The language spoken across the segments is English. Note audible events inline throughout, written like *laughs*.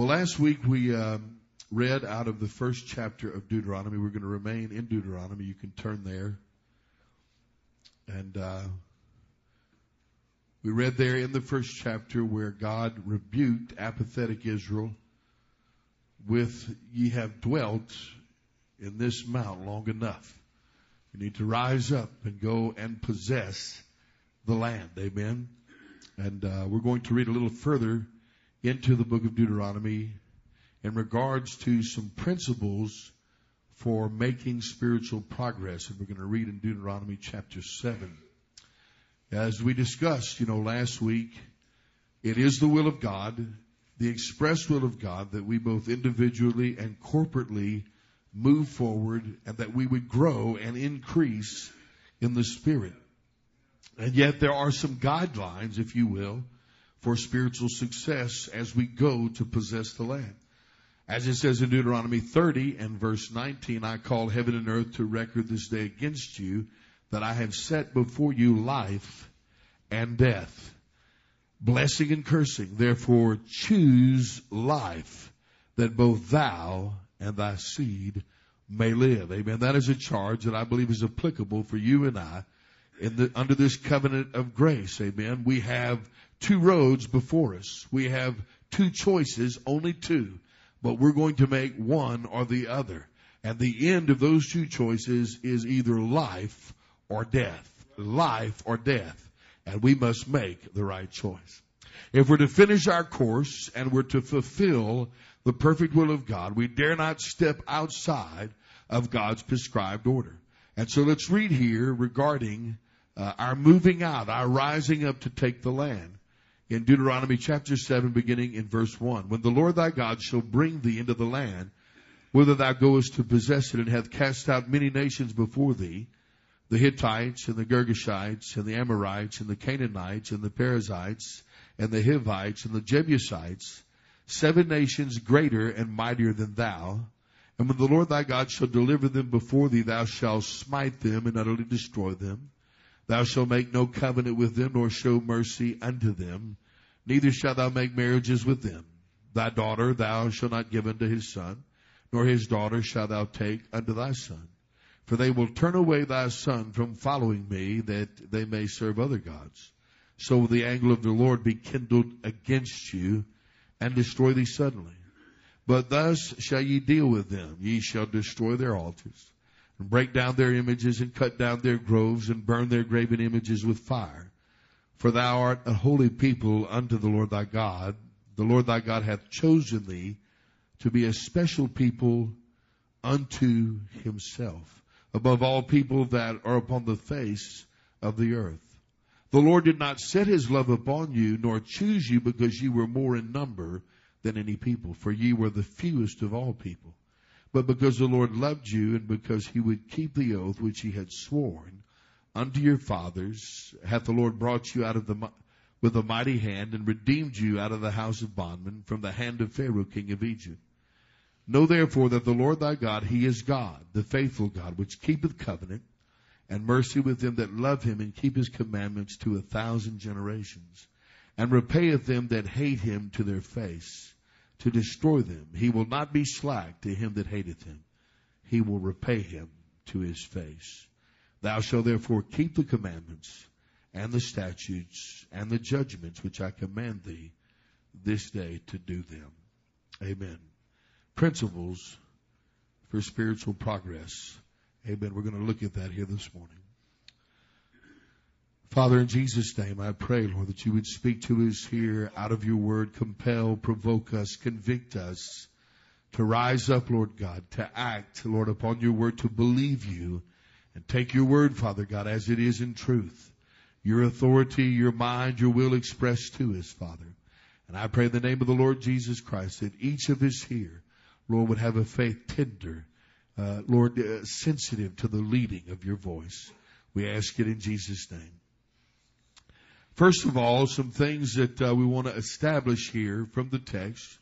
Well, last week we um, read out of the first chapter of Deuteronomy. We're going to remain in Deuteronomy. You can turn there. And uh, we read there in the first chapter where God rebuked apathetic Israel with, Ye have dwelt in this mount long enough. You need to rise up and go and possess the land. Amen. And uh, we're going to read a little further into the book of Deuteronomy in regards to some principles for making spiritual progress. And we're going to read in Deuteronomy chapter 7. As we discussed, you know, last week, it is the will of God, the express will of God, that we both individually and corporately move forward and that we would grow and increase in the Spirit. And yet there are some guidelines, if you will, for spiritual success as we go to possess the land. As it says in Deuteronomy 30 and verse 19, I call heaven and earth to record this day against you that I have set before you life and death, blessing and cursing. Therefore choose life that both thou and thy seed may live. Amen. That is a charge that I believe is applicable for you and I in the, under this covenant of grace. Amen. We have two roads before us. We have two choices, only two, but we're going to make one or the other. And the end of those two choices is either life or death. Life or death. And we must make the right choice. If we're to finish our course and we're to fulfill the perfect will of God, we dare not step outside of God's prescribed order. And so let's read here regarding uh, our moving out, our rising up to take the land. In Deuteronomy chapter 7, beginning in verse 1. When the Lord thy God shall bring thee into the land, whither thou goest to possess it, and hath cast out many nations before thee, the Hittites, and the Girgashites, and the Amorites, and the Canaanites, and the Perizzites, and the Hivites, and the Jebusites, seven nations greater and mightier than thou, and when the Lord thy God shall deliver them before thee, thou shalt smite them and utterly destroy them. Thou shalt make no covenant with them, nor show mercy unto them. Neither shalt thou make marriages with them. Thy daughter thou shalt not give unto his son, nor his daughter shalt thou take unto thy son. For they will turn away thy son from following me, that they may serve other gods. So will the anger of the Lord be kindled against you, and destroy thee suddenly. But thus shall ye deal with them. Ye shall destroy their altars, and break down their images, and cut down their groves, and burn their graven images with fire. For thou art a holy people unto the Lord thy God. The Lord thy God hath chosen thee to be a special people unto himself, above all people that are upon the face of the earth. The Lord did not set his love upon you, nor choose you because you were more in number than any people, for ye were the fewest of all people. But because the Lord loved you, and because he would keep the oath which he had sworn unto your fathers, hath the Lord brought you out of the with a mighty hand, and redeemed you out of the house of bondmen, from the hand of Pharaoh king of Egypt. Know therefore that the Lord thy God, he is God, the faithful God, which keepeth covenant and mercy with them that love him and keep his commandments to a thousand generations and repayeth them that hate him to their face, to destroy them. He will not be slack to him that hateth him. He will repay him to his face. Thou shalt therefore keep the commandments and the statutes and the judgments which I command thee this day to do them. Amen. Principles for spiritual progress. Amen. We're going to look at that here this morning. Father, in Jesus' name, I pray, Lord, that you would speak to us here out of your word, compel, provoke us, convict us to rise up, Lord God, to act, Lord, upon your word, to believe you and take your word, Father God, as it is in truth. Your authority, your mind, your will expressed to us, Father. And I pray in the name of the Lord Jesus Christ that each of us here, Lord, would have a faith tender, uh, Lord, uh, sensitive to the leading of your voice. We ask it in Jesus' name. First of all, some things that uh, we want to establish here from the text,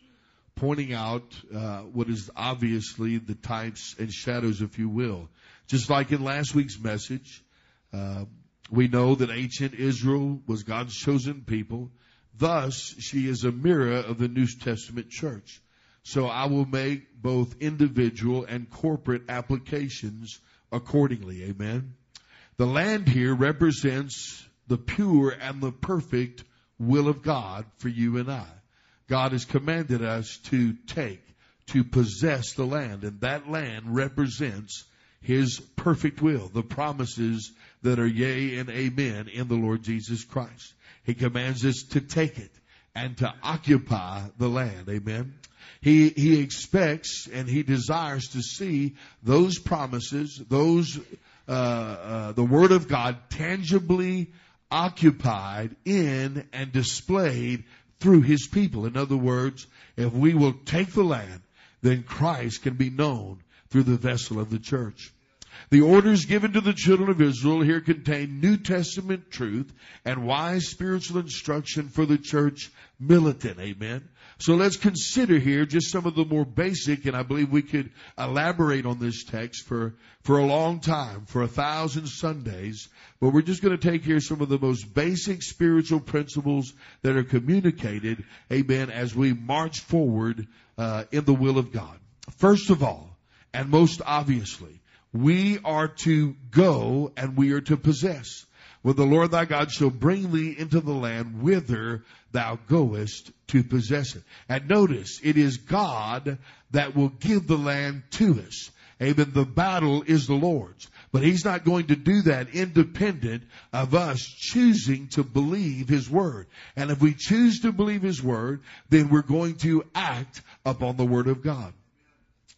pointing out uh, what is obviously the types and shadows, if you will. Just like in last week's message, uh, we know that ancient Israel was God's chosen people. Thus, she is a mirror of the New Testament church. So I will make both individual and corporate applications accordingly. Amen. The land here represents the pure and the perfect will of God for you and I. God has commanded us to take, to possess the land, and that land represents His perfect will, the promises that are yea and amen in the Lord Jesus Christ. He commands us to take it and to occupy the land. Amen. He, he expects and he desires to see those promises, those, uh, uh, the Word of God tangibly occupied in and displayed through His people. In other words, if we will take the land, then Christ can be known through the vessel of the church. The orders given to the children of Israel here contain New Testament truth and wise spiritual instruction for the church militant. Amen. So let's consider here just some of the more basic, and I believe we could elaborate on this text for, for a long time, for a thousand Sundays. But we're just going to take here some of the most basic spiritual principles that are communicated, amen, as we march forward uh, in the will of God. First of all, and most obviously, we are to go and we are to possess. When the Lord thy God shall bring thee into the land whither thou goest to possess it. And notice, it is God that will give the land to us. Amen. The battle is the Lord's. But He's not going to do that independent of us choosing to believe His Word. And if we choose to believe His Word, then we're going to act upon the Word of God.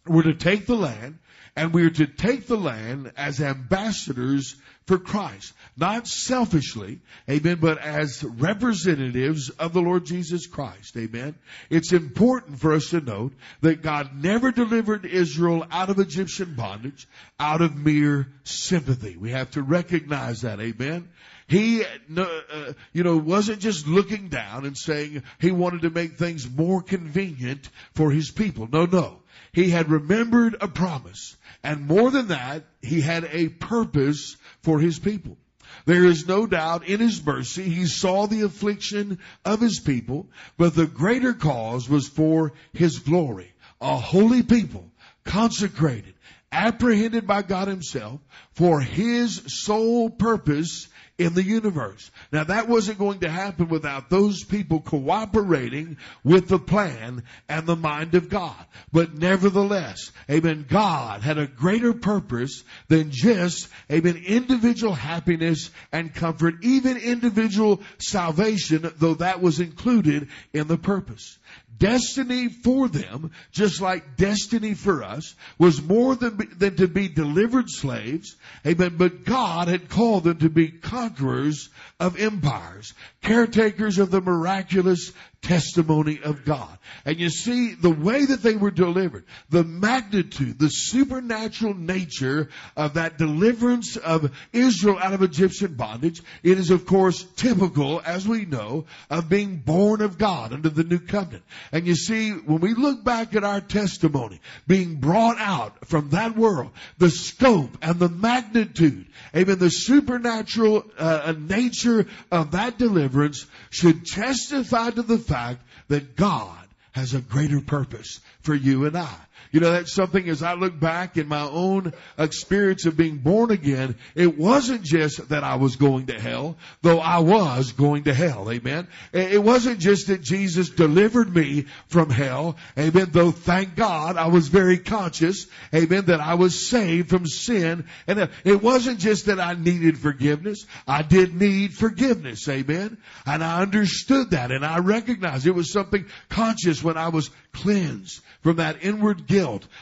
We're to take the land and we are to take the land as ambassadors for Christ. Not selfishly, amen, but as representatives of the Lord Jesus Christ, amen. It's important for us to note that God never delivered Israel out of Egyptian bondage out of mere sympathy. We have to recognize that, amen. He, uh, you know, wasn't just looking down and saying he wanted to make things more convenient for his people. No, no. He had remembered a promise. And more than that, he had a purpose for his people. There is no doubt in his mercy he saw the affliction of his people, but the greater cause was for his glory. A holy people, consecrated, apprehended by God himself for his sole purpose in the universe. Now that wasn't going to happen without those people cooperating with the plan and the mind of God. But nevertheless, amen, God had a greater purpose than just, amen, individual happiness and comfort, even individual salvation, though that was included in the purpose destiny for them, just like destiny for us, was more than, than to be delivered slaves. Amen. But God had called them to be conquerors of empires, caretakers of the miraculous testimony of God. And you see the way that they were delivered, the magnitude, the supernatural nature of that deliverance of Israel out of Egyptian bondage. It is of course typical, as we know, of being born of God under the new covenant. And you see, when we look back at our testimony, being brought out from that world, the scope and the magnitude, amen, the supernatural uh, nature of that deliverance should testify to the fact that God has a greater purpose for you and I. You know, that's something as I look back in my own experience of being born again, it wasn't just that I was going to hell, though I was going to hell. Amen. It wasn't just that Jesus delivered me from hell. Amen. Though thank God I was very conscious. Amen. That I was saved from sin. And it wasn't just that I needed forgiveness. I did need forgiveness. Amen. And I understood that and I recognized it was something conscious when I was cleansed from that inward guilt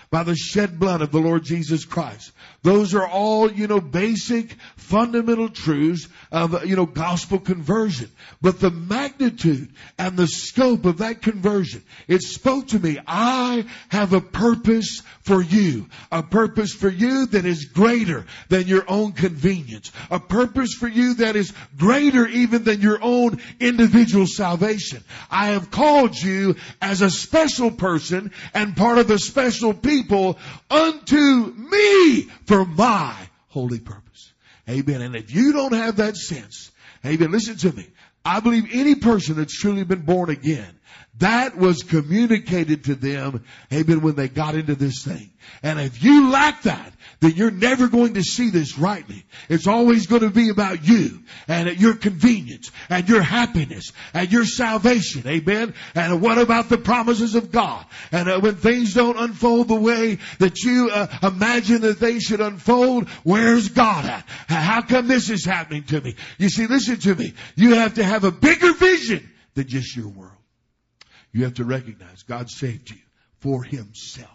by the shed blood of the Lord Jesus Christ. Those are all, you know, basic fundamental truths of, you know, gospel conversion. But the magnitude and the scope of that conversion, it spoke to me. I have a purpose for you. A purpose for you that is greater than your own convenience. A purpose for you that is greater even than your own individual salvation. I have called you as a special person and part of the special people unto me for my holy purpose. Amen. And if you don't have that sense, amen, listen to me. I believe any person that's truly been born again That was communicated to them, amen, when they got into this thing. And if you lack that, then you're never going to see this rightly. It's always going to be about you and your convenience and your happiness and your salvation. Amen. And what about the promises of God? And uh, when things don't unfold the way that you uh, imagine that they should unfold, where's God at? How come this is happening to me? You see, listen to me. You have to have a bigger vision than just your world. You have to recognize God saved you for himself.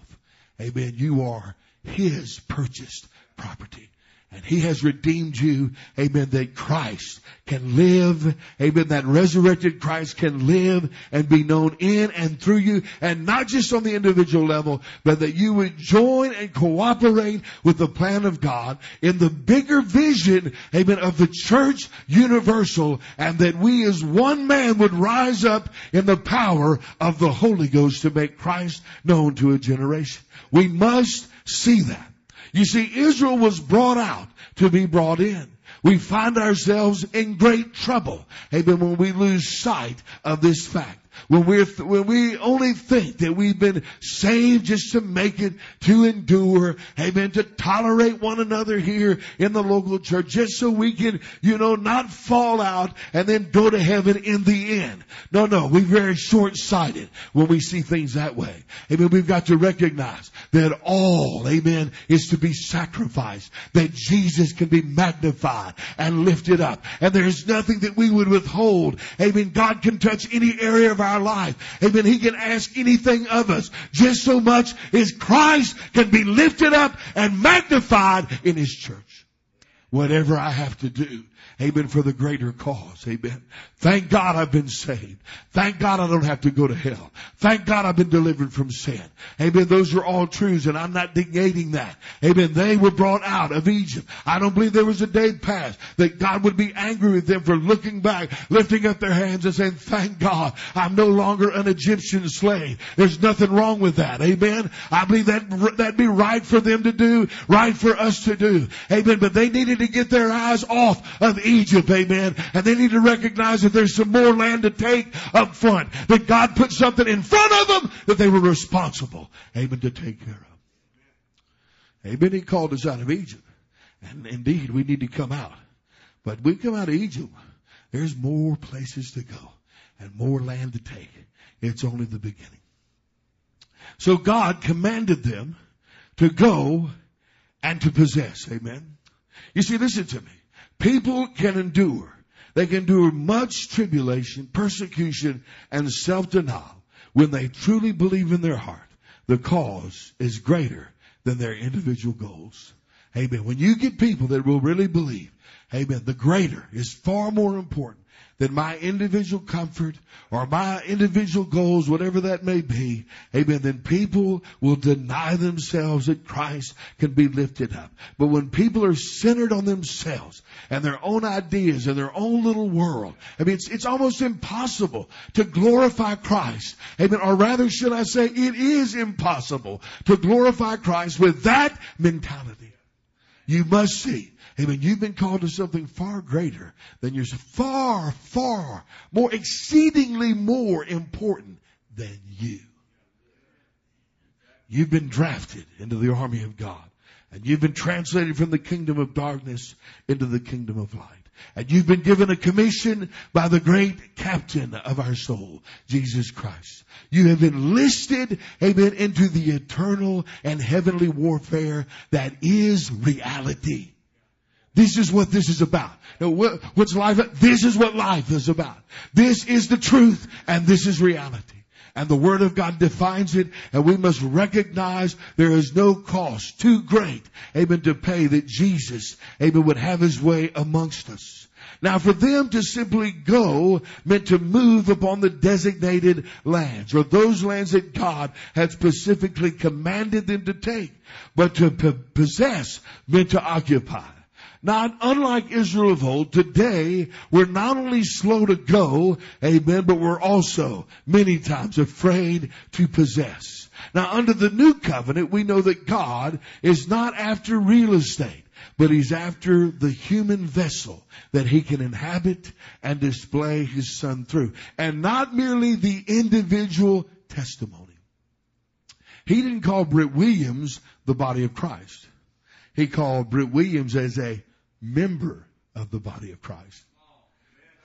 Amen. You are his purchased property. And he has redeemed you, amen, that Christ can live, amen, that resurrected Christ can live and be known in and through you, and not just on the individual level, but that you would join and cooperate with the plan of God in the bigger vision, amen, of the church universal, and that we as one man would rise up in the power of the Holy Ghost to make Christ known to a generation. We must see that. You see, Israel was brought out to be brought in. We find ourselves in great trouble, amen, when we lose sight of this fact. When we're, when we only think that we've been saved just to make it, to endure, amen, to tolerate one another here in the local church, just so we can, you know, not fall out and then go to heaven in the end. No, no, we're very short-sighted when we see things that way. Amen, we've got to recognize that all, amen, is to be sacrificed, that Jesus can be magnified and lifted up, and there's nothing that we would withhold. Amen, God can touch any area of our life. Amen. He can ask anything of us just so much as Christ can be lifted up and magnified in His church. Whatever I have to do Amen. For the greater cause. Amen. Thank God I've been saved. Thank God I don't have to go to hell. Thank God I've been delivered from sin. Amen. Those are all truths and I'm not negating that. Amen. They were brought out of Egypt. I don't believe there was a day past that God would be angry with them for looking back, lifting up their hands and saying, thank God I'm no longer an Egyptian slave. There's nothing wrong with that. Amen. I believe that, that'd be right for them to do, right for us to do. Amen. But they needed to get their eyes off of Egypt, amen. And they need to recognize that there's some more land to take up front. That God put something in front of them that they were responsible, amen, to take care of. Amen. He called us out of Egypt. And indeed, we need to come out. But we come out of Egypt, there's more places to go and more land to take. It's only the beginning. So God commanded them to go and to possess. Amen. You see, listen to me. People can endure. They can endure much tribulation, persecution, and self-denial when they truly believe in their heart the cause is greater than their individual goals. Amen. When you get people that will really believe, amen, the greater is far more important than my individual comfort or my individual goals, whatever that may be, amen, then people will deny themselves that Christ can be lifted up. But when people are centered on themselves and their own ideas and their own little world, I mean, it's, it's almost impossible to glorify Christ. Amen. Or rather, should I say, it is impossible to glorify Christ with that mentality. You must see Amen. You've been called to something far greater than yourself. Far, far more, exceedingly more important than you. You've been drafted into the army of God. And you've been translated from the kingdom of darkness into the kingdom of light. And you've been given a commission by the great captain of our soul, Jesus Christ. You have enlisted, amen, into the eternal and heavenly warfare that is reality. This is what this is about. Now, what's life? This is what life is about. This is the truth and this is reality. And the Word of God defines it and we must recognize there is no cost too great, amen, to pay that Jesus, amen, would have His way amongst us. Now for them to simply go meant to move upon the designated lands or those lands that God had specifically commanded them to take. But to possess meant to occupy. Not unlike Israel of old, today we're not only slow to go, amen, but we're also many times afraid to possess. Now under the new covenant, we know that God is not after real estate. but he's after the human vessel that he can inhabit and display his son through. And not merely the individual testimony. He didn't call Britt Williams the body of Christ. He called Britt Williams as a member of the body of Christ.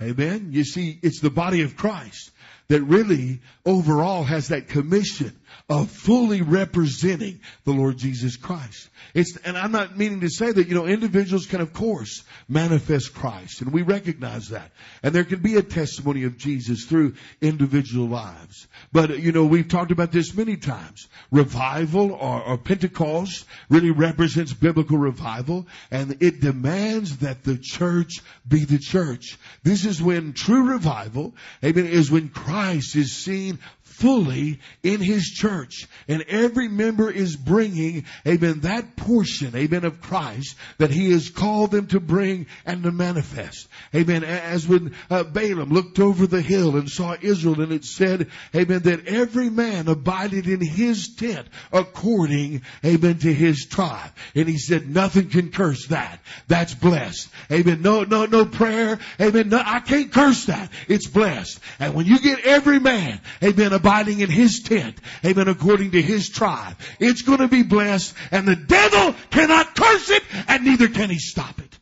Amen. You see, it's the body of Christ that really overall has that commission of fully representing the Lord Jesus Christ. It's, and I'm not meaning to say that, you know, individuals can of course manifest Christ and we recognize that. And there can be a testimony of Jesus through individual lives. But, you know, we've talked about this many times. Revival or, or Pentecost really represents biblical revival and it demands that the church be the church. This is when true revival, amen, is when Christ is seen fully in his church. And every member is bringing, amen, that portion, amen, of Christ that he has called them to bring and to manifest. Amen. As when uh, Balaam looked over the hill and saw Israel and it said, amen, that every man abided in his tent according, amen, to his tribe. And he said, nothing can curse that. That's blessed. Amen. No, no, no prayer. Amen. No, I can't curse that. It's blessed. And when you get every man, amen, abiding abiding in his tent. Amen. According to his tribe. It's going to be blessed and the devil cannot curse it and neither can he stop it.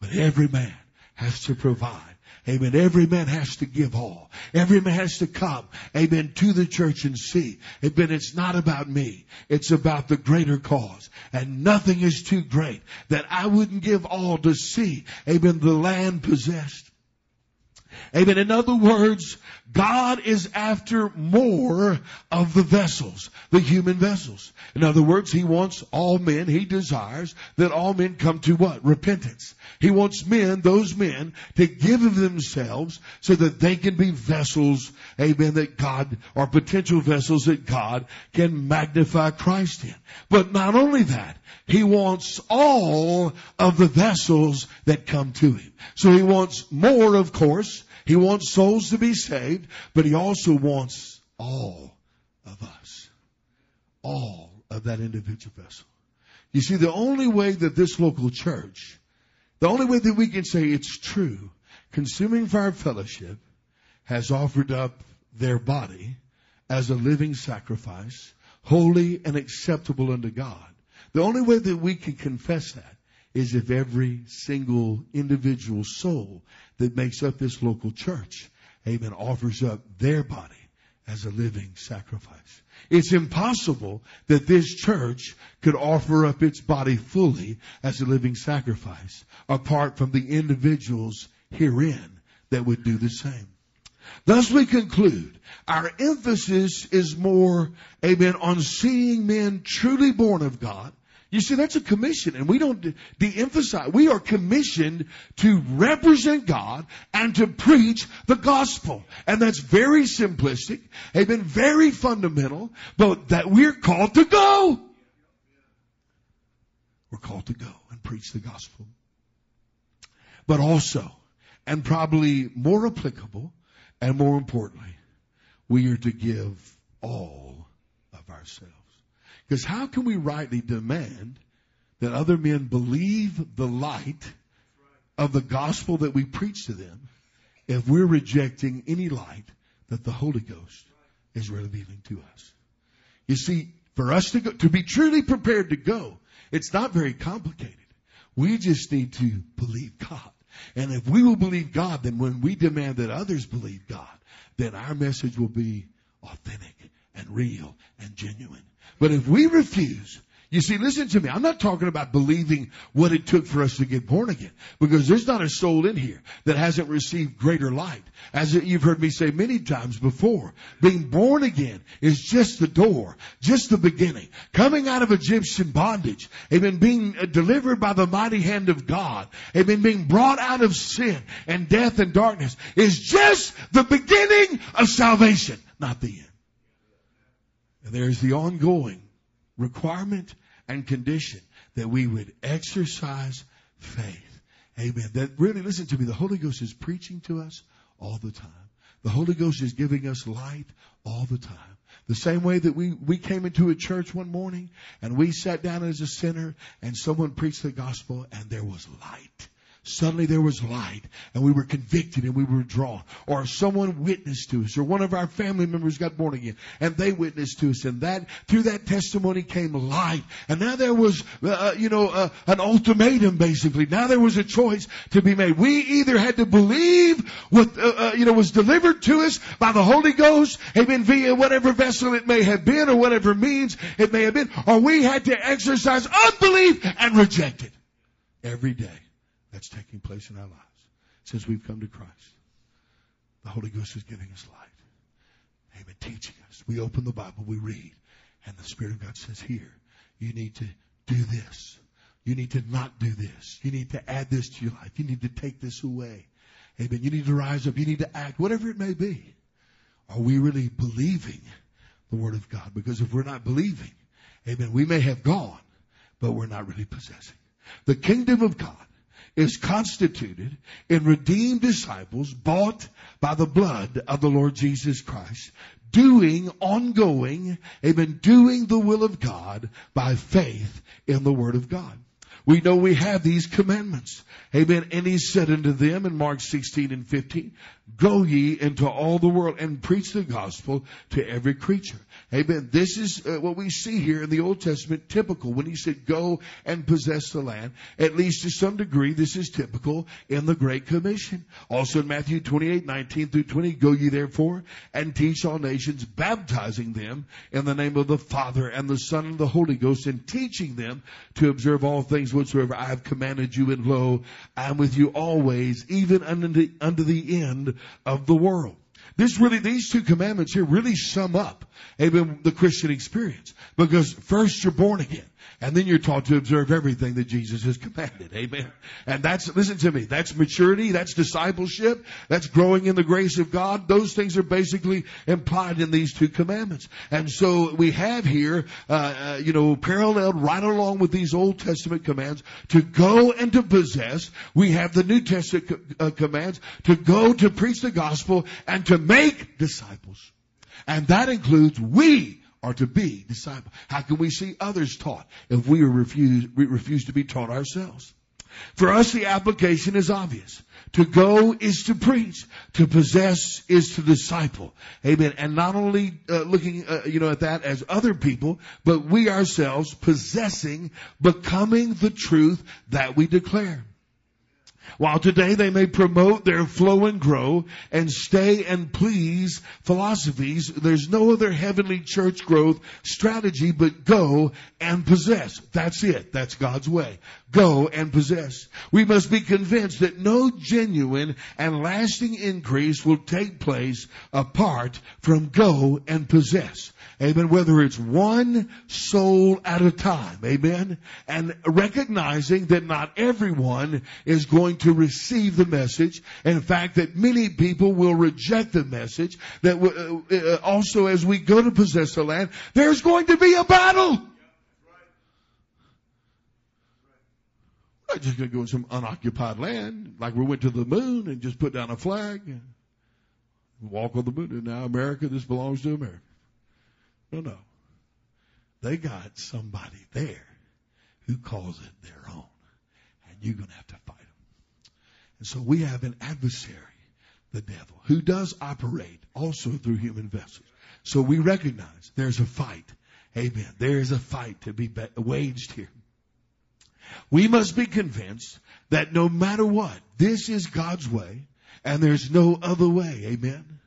But every man has to provide. Amen. Every man has to give all. Every man has to come. Amen. To the church and see. Amen. It's not about me. It's about the greater cause. And nothing is too great that I wouldn't give all to see. Amen. The land possessed. Amen. In other words, God is after more of the vessels, the human vessels. In other words, He wants all men, He desires that all men come to what? Repentance. He wants men, those men, to give of themselves so that they can be vessels, amen, that God, or potential vessels that God can magnify Christ in. But not only that, He wants all of the vessels that come to Him. So He wants more, of course, he wants souls to be saved, but he also wants all of us. All of that individual vessel. You see, the only way that this local church, the only way that we can say it's true, Consuming Fire Fellowship has offered up their body as a living sacrifice, holy and acceptable unto God. The only way that we can confess that is if every single individual soul that makes up this local church, amen, offers up their body as a living sacrifice. It's impossible that this church could offer up its body fully as a living sacrifice apart from the individuals herein that would do the same. Thus we conclude our emphasis is more, amen, on seeing men truly born of God you see, that's a commission and we don't de-emphasize. We are commissioned to represent God and to preach the gospel. And that's very simplistic. Amen. Very fundamental, but that we're called to go. We're called to go and preach the gospel. But also, and probably more applicable and more importantly, we are to give all of ourselves. Because how can we rightly demand that other men believe the light of the gospel that we preach to them if we're rejecting any light that the Holy Ghost is revealing to us? You see, for us to go, to be truly prepared to go, it's not very complicated. We just need to believe God. And if we will believe God, then when we demand that others believe God, then our message will be authentic and real and genuine. But if we refuse, you see, listen to me. I'm not talking about believing what it took for us to get born again. Because there's not a soul in here that hasn't received greater light. As you've heard me say many times before, being born again is just the door, just the beginning. Coming out of Egyptian bondage, amen, being delivered by the mighty hand of God, amen, being brought out of sin and death and darkness is just the beginning of salvation, not the end. And there's the ongoing requirement and condition that we would exercise faith. Amen. That really, listen to me, the Holy Ghost is preaching to us all the time. The Holy Ghost is giving us light all the time. The same way that we, we came into a church one morning and we sat down as a sinner and someone preached the gospel and there was light. Suddenly there was light and we were convicted and we were drawn. Or someone witnessed to us or one of our family members got born again and they witnessed to us and that, through that testimony came light. And now there was, uh, uh, you know, uh, an ultimatum basically. Now there was a choice to be made. We either had to believe what, uh, uh, you know, was delivered to us by the Holy Ghost, amen, via whatever vessel it may have been or whatever means it may have been, or we had to exercise unbelief and reject it every day that's taking place in our lives since we've come to Christ. The Holy Ghost is giving us light. Amen. Teaching us. We open the Bible, we read, and the Spirit of God says, here, you need to do this. You need to not do this. You need to add this to your life. You need to take this away. Amen. You need to rise up. You need to act, whatever it may be. Are we really believing the Word of God? Because if we're not believing, amen, we may have gone, but we're not really possessing. The kingdom of God is constituted in redeemed disciples bought by the blood of the Lord Jesus Christ, doing ongoing, amen, doing the will of God by faith in the Word of God. We know we have these commandments. Amen. And he said unto them in Mark 16 and 15, Go ye into all the world and preach the gospel to every creature. Amen. This is uh, what we see here in the Old Testament typical when he said go and possess the land. At least to some degree, this is typical in the Great Commission. Also in Matthew 28, 19 through 20, go ye therefore and teach all nations, baptizing them in the name of the Father and the Son and the Holy Ghost and teaching them to observe all things whatsoever I have commanded you and lo, I am with you always, even unto the, unto the end of the world. This really, these two commandments here really sum up, amen, the Christian experience. Because first you're born again. And then you're taught to observe everything that Jesus has commanded. Amen. And that's, listen to me, that's maturity, that's discipleship, that's growing in the grace of God. Those things are basically implied in these two commandments. And so we have here, uh, uh, you know, paralleled right along with these Old Testament commands to go and to possess. We have the New Testament co- uh, commands to go to preach the gospel and to make disciples. And that includes we are to be disciples. How can we see others taught if we refuse, we refuse to be taught ourselves? For us, the application is obvious. To go is to preach. To possess is to disciple. Amen. And not only uh, looking, uh, you know, at that as other people, but we ourselves possessing, becoming the truth that we declare. While today they may promote their flow and grow and stay and please philosophies, there's no other heavenly church growth strategy but go and possess. That's it. That's God's way. Go and possess. We must be convinced that no genuine and lasting increase will take place apart from go and possess. Amen. Whether it's one soul at a time. Amen. And recognizing that not everyone is going to receive the message. In fact, that many people will reject the message. That uh, uh, also as we go to possess the land, there's going to be a battle. Not just going to go in some unoccupied land like we went to the moon and just put down a flag and walk on the moon. And now America, this belongs to America. No, no. They got somebody there who calls it their own. And you're going to have to fight them. And so we have an adversary, the devil, who does operate also through human vessels. So we recognize there's a fight. Amen. There is a fight to be waged here. We must be convinced that no matter what, this is God's way and there's no other way. Amen.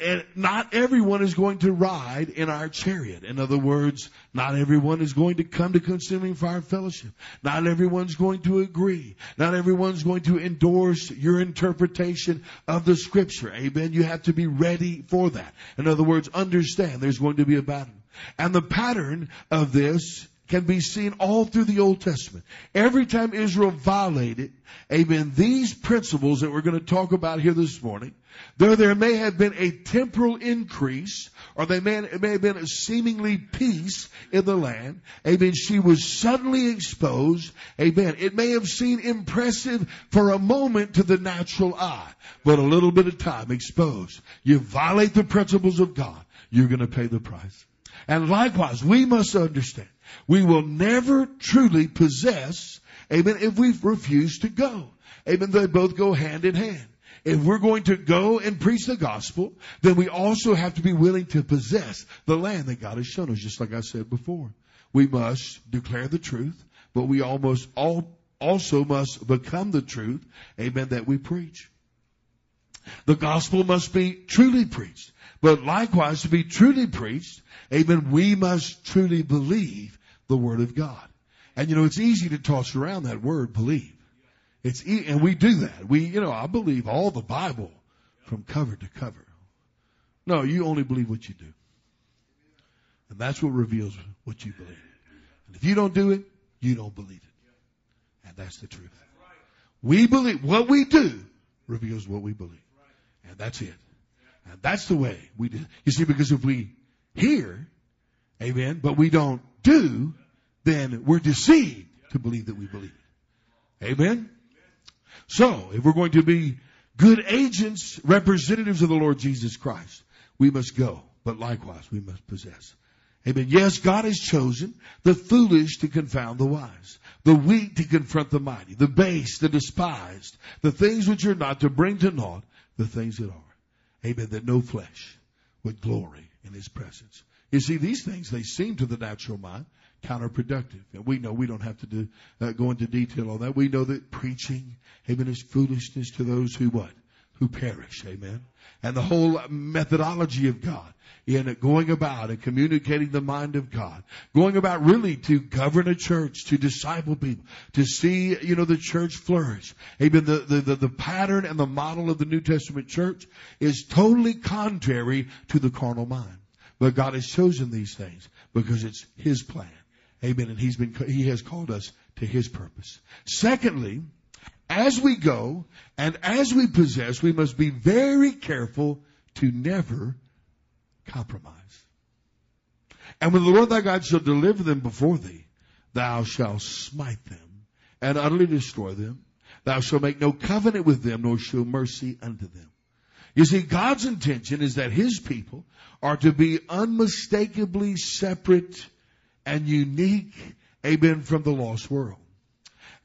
And not everyone is going to ride in our chariot. In other words, not everyone is going to come to consuming fire fellowship. Not everyone's going to agree. Not everyone's going to endorse your interpretation of the scripture. Amen. You have to be ready for that. In other words, understand there's going to be a battle. And the pattern of this can be seen all through the Old Testament. Every time Israel violated, amen, these principles that we're going to talk about here this morning, Though there may have been a temporal increase, or there may, may have been a seemingly peace in the land, amen, she was suddenly exposed, amen. It may have seemed impressive for a moment to the natural eye, but a little bit of time exposed. You violate the principles of God. you're going to pay the price. And likewise, we must understand, we will never truly possess, amen, if we refuse to go. Amen, they both go hand in hand. If we're going to go and preach the gospel, then we also have to be willing to possess the land that God has shown us, just like I said before. We must declare the truth, but we almost all also must become the truth, amen, that we preach. The gospel must be truly preached. But likewise, to be truly preached, amen, we must truly believe the word of God. And you know, it's easy to toss around that word, believe. It's e- and we do that. We, you know, I believe all the Bible from cover to cover. No, you only believe what you do. And that's what reveals what you believe. And if you don't do it, you don't believe it. And that's the truth. We believe what we do reveals what we believe. And that's it. And that's the way we do. You see, because if we hear, amen, but we don't do, then we're deceived to believe that we believe. Amen? So, if we're going to be good agents, representatives of the Lord Jesus Christ, we must go, but likewise we must possess. Amen. Yes, God has chosen the foolish to confound the wise, the weak to confront the mighty, the base, the despised, the things which are not to bring to naught the things that are. Amen. That no flesh would glory in his presence. You see, these things, they seem to the natural mind counterproductive. And we know we don't have to do, uh, go into detail on that. We know that preaching, amen, is foolishness to those who what? Who perish, amen. And the whole methodology of God in going about and communicating the mind of God, going about really to govern a church, to disciple people, to see, you know, the church flourish. Amen. The, the, the, the pattern and the model of the New Testament church is totally contrary to the carnal mind. But God has chosen these things because it's His plan. Amen. And He's been, He has called us to His purpose. Secondly, as we go and as we possess, we must be very careful to never compromise. And when the Lord thy God shall deliver them before thee, thou shalt smite them and utterly destroy them. Thou shalt make no covenant with them, nor show mercy unto them. You see, God's intention is that His people are to be unmistakably separate and unique, amen, from the lost world.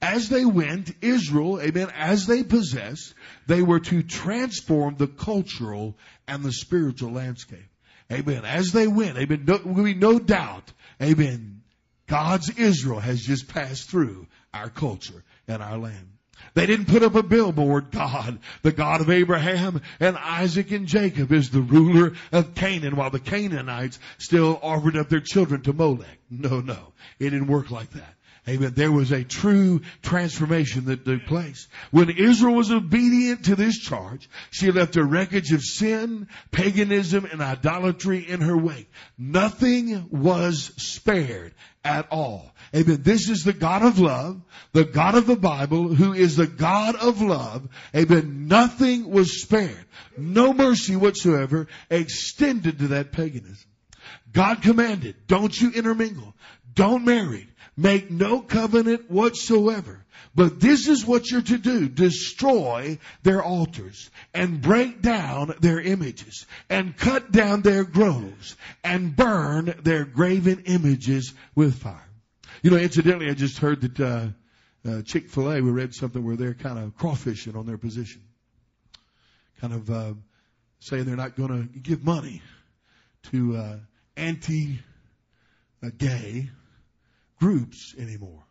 As they went, Israel, amen, as they possessed, they were to transform the cultural and the spiritual landscape. Amen. As they went, amen, no, we no doubt, amen, God's Israel has just passed through our culture and our land. They didn't put up a billboard. God, the God of Abraham and Isaac and Jacob is the ruler of Canaan while the Canaanites still offered up their children to Molech. No, no. It didn't work like that. Amen. There was a true transformation that took place. When Israel was obedient to this charge, she left a wreckage of sin, paganism, and idolatry in her wake. Nothing was spared at all. Amen. This is the God of love, the God of the Bible, who is the God of love. Amen. Nothing was spared. No mercy whatsoever extended to that paganism. God commanded, don't you intermingle. Don't marry. Make no covenant whatsoever. But this is what you're to do. Destroy their altars and break down their images and cut down their groves and burn their graven images with fire. You know, incidentally, I just heard that, uh, uh, Chick-fil-A, we read something where they're kind of crawfishing on their position. Kind of, uh, saying they're not going to give money to, uh, anti-gay groups anymore.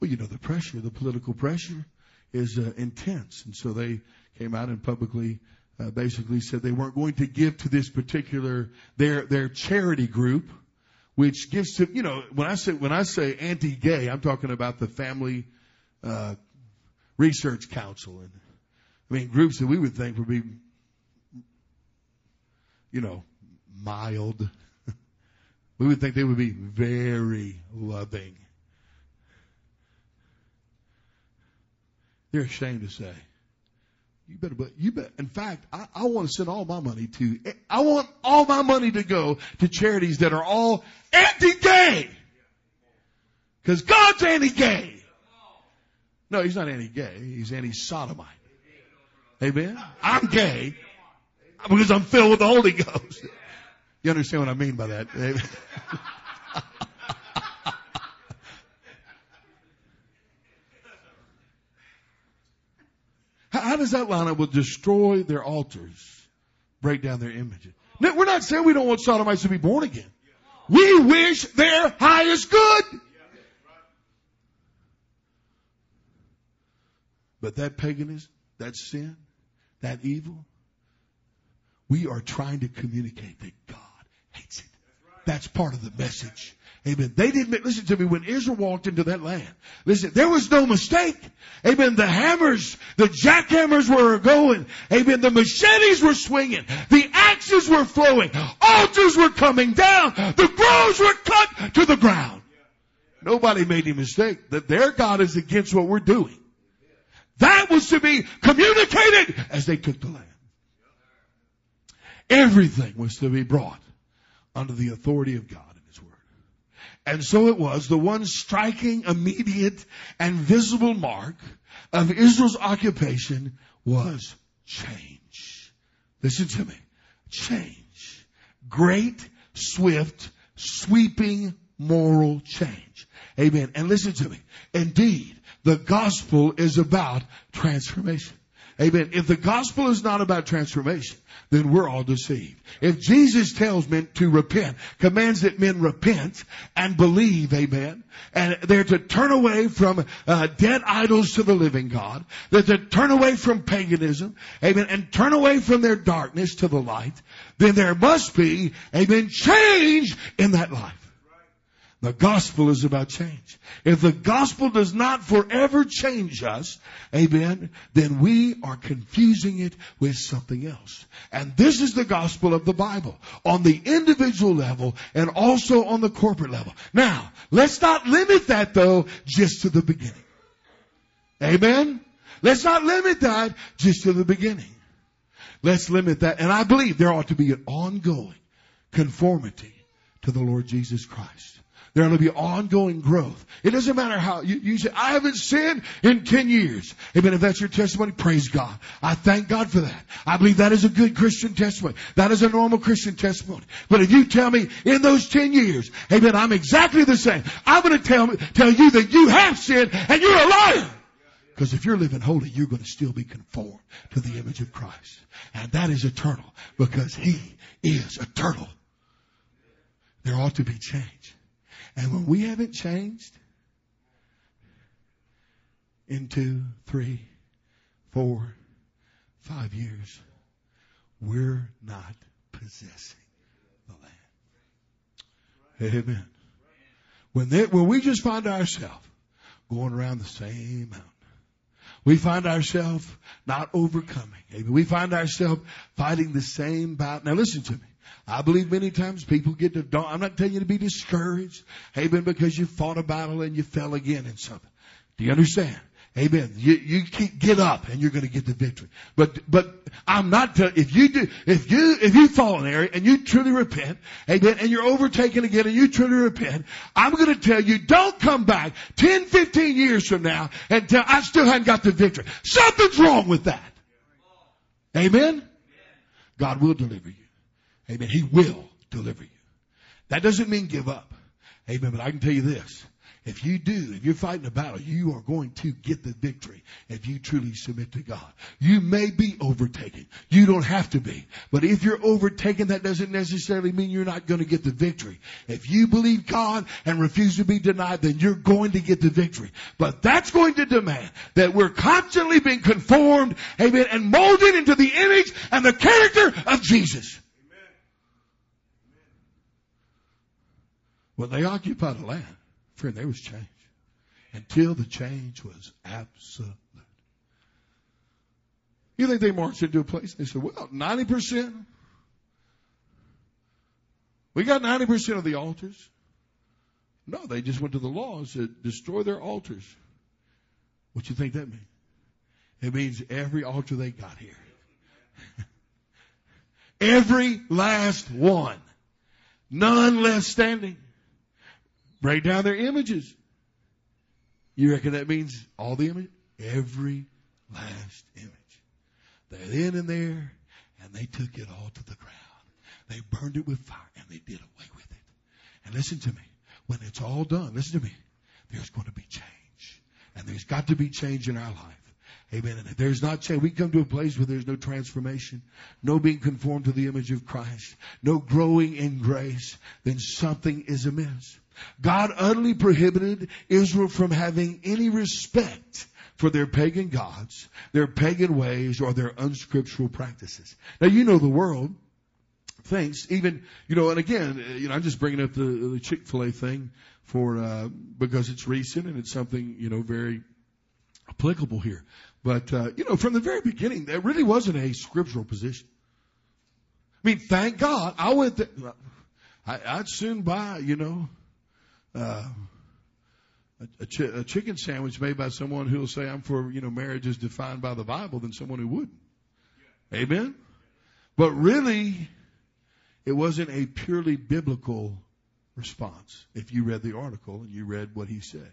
Well, you know, the pressure, the political pressure is uh, intense. And so they came out and publicly uh, basically said they weren't going to give to this particular, their, their charity group, which gives to, you know, when I say, when I say anti-gay, I'm talking about the Family, uh, Research Council and, I mean, groups that we would think would be, you know, mild, *laughs* we would think they would be very loving. They're ashamed to say. You better, but you bet. In fact, I, I want to send all my money to. I want all my money to go to charities that are all anti-gay, because God's anti-gay. No, He's not anti-gay. He's anti-sodomite. Amen. I'm gay because I'm filled with the Holy Ghost. You understand what I mean by that? *laughs* How does that line up with destroy their altars, break down their images? We're not saying we don't want sodomites to be born again. We wish their highest good. But that paganism, that sin, that evil, we are trying to communicate that God hates it. That's part of the message. Amen. They didn't, listen to me, when Israel walked into that land, listen, there was no mistake. Amen. The hammers, the jackhammers were going. Amen. The machetes were swinging. The axes were flowing. Altars were coming down. The groves were cut to the ground. Nobody made any mistake that their God is against what we're doing. That was to be communicated as they took the land. Everything was to be brought under the authority of God. And so it was, the one striking, immediate, and visible mark of Israel's occupation was change. Listen to me. Change. Great, swift, sweeping moral change. Amen. And listen to me. Indeed, the gospel is about transformation. Amen. If the gospel is not about transformation, then we're all deceived. If Jesus tells men to repent, commands that men repent and believe, amen, and they're to turn away from uh, dead idols to the living God, they're to turn away from paganism, amen, and turn away from their darkness to the light, then there must be, amen, change in that life. The gospel is about change. If the gospel does not forever change us, amen, then we are confusing it with something else. And this is the gospel of the Bible on the individual level and also on the corporate level. Now, let's not limit that though just to the beginning. Amen? Let's not limit that just to the beginning. Let's limit that. And I believe there ought to be an ongoing conformity to the Lord Jesus Christ. There to be ongoing growth. It doesn't matter how you, you say, I haven't sinned in 10 years. Amen. If that's your testimony, praise God. I thank God for that. I believe that is a good Christian testimony. That is a normal Christian testimony. But if you tell me in those 10 years, amen, I'm exactly the same, I'm going to tell, tell you that you have sinned and you're a liar. Because if you're living holy, you're going to still be conformed to the image of Christ. And that is eternal because He is eternal. There ought to be change. And when we haven't changed in two, three, four, five years, we're not possessing the land. Amen. When, they, when we just find ourselves going around the same mountain, we find ourselves not overcoming. Amen. We find ourselves fighting the same battle. Now listen to me. I believe many times people get to, I'm not telling you to be discouraged. Amen. Because you fought a battle and you fell again in something. Do you understand? Amen. You, you get up and you're going to get the victory. But, but I'm not, if you do, if you, if you fall in area and you truly repent, amen, and you're overtaken again and you truly repent, I'm going to tell you, don't come back 10, 15 years from now and tell, I still haven't got the victory. Something's wrong with that. Amen. God will deliver you. Amen. He will deliver you. That doesn't mean give up. Amen. But I can tell you this. If you do, if you're fighting a battle, you are going to get the victory if you truly submit to God. You may be overtaken. You don't have to be. But if you're overtaken, that doesn't necessarily mean you're not going to get the victory. If you believe God and refuse to be denied, then you're going to get the victory. But that's going to demand that we're constantly being conformed, amen, and molded into the image and the character of Jesus. When they occupied the land, friend, there was change. Until the change was absolute. You think they marched into a place they said, well, 90%? We got 90% of the altars. No, they just went to the law and said, destroy their altars. What you think that means? It means every altar they got here. *laughs* every last one. None left standing. Break down their images. You reckon that means all the image? Every last image. They're in and there, and they took it all to the ground. They burned it with fire and they did away with it. And listen to me. When it's all done, listen to me. There's going to be change. And there's got to be change in our life. Amen. And if there's not change, we come to a place where there's no transformation, no being conformed to the image of Christ, no growing in grace, then something is amiss. God utterly prohibited Israel from having any respect for their pagan gods, their pagan ways, or their unscriptural practices. Now you know the world thinks even, you know, and again, you know, I'm just bringing up the, the Chick-fil-A thing for, uh, because it's recent and it's something, you know, very applicable here. But, uh, you know, from the very beginning, that really wasn't a scriptural position. I mean, thank God, I went I, I'd soon buy, you know, uh, a, ch- a chicken sandwich made by someone who'll say, I'm for, you know, marriage is defined by the Bible than someone who wouldn't. Amen? But really, it wasn't a purely biblical response if you read the article and you read what he said.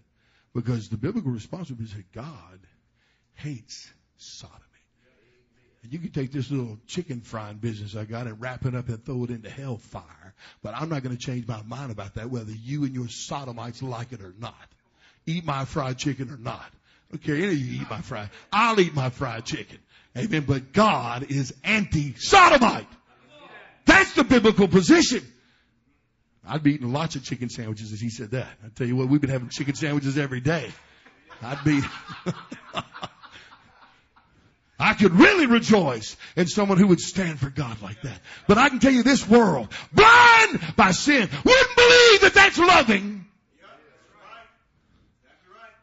Because the biblical response would be that God hates sodomy. And you can take this little chicken frying business I got and wrap it up and throw it into hellfire. But I'm not going to change my mind about that whether you and your sodomites like it or not. Eat my fried chicken or not. Okay, any of you eat my fried. I'll eat my fried chicken. Amen. But God is anti-sodomite. That's the biblical position. I'd be eating lots of chicken sandwiches as he said that. I tell you what, we've been having chicken sandwiches every day. I'd be, *laughs* I could really rejoice in someone who would stand for God like that. But I can tell you this world, blind by sin, wouldn't believe that that's loving.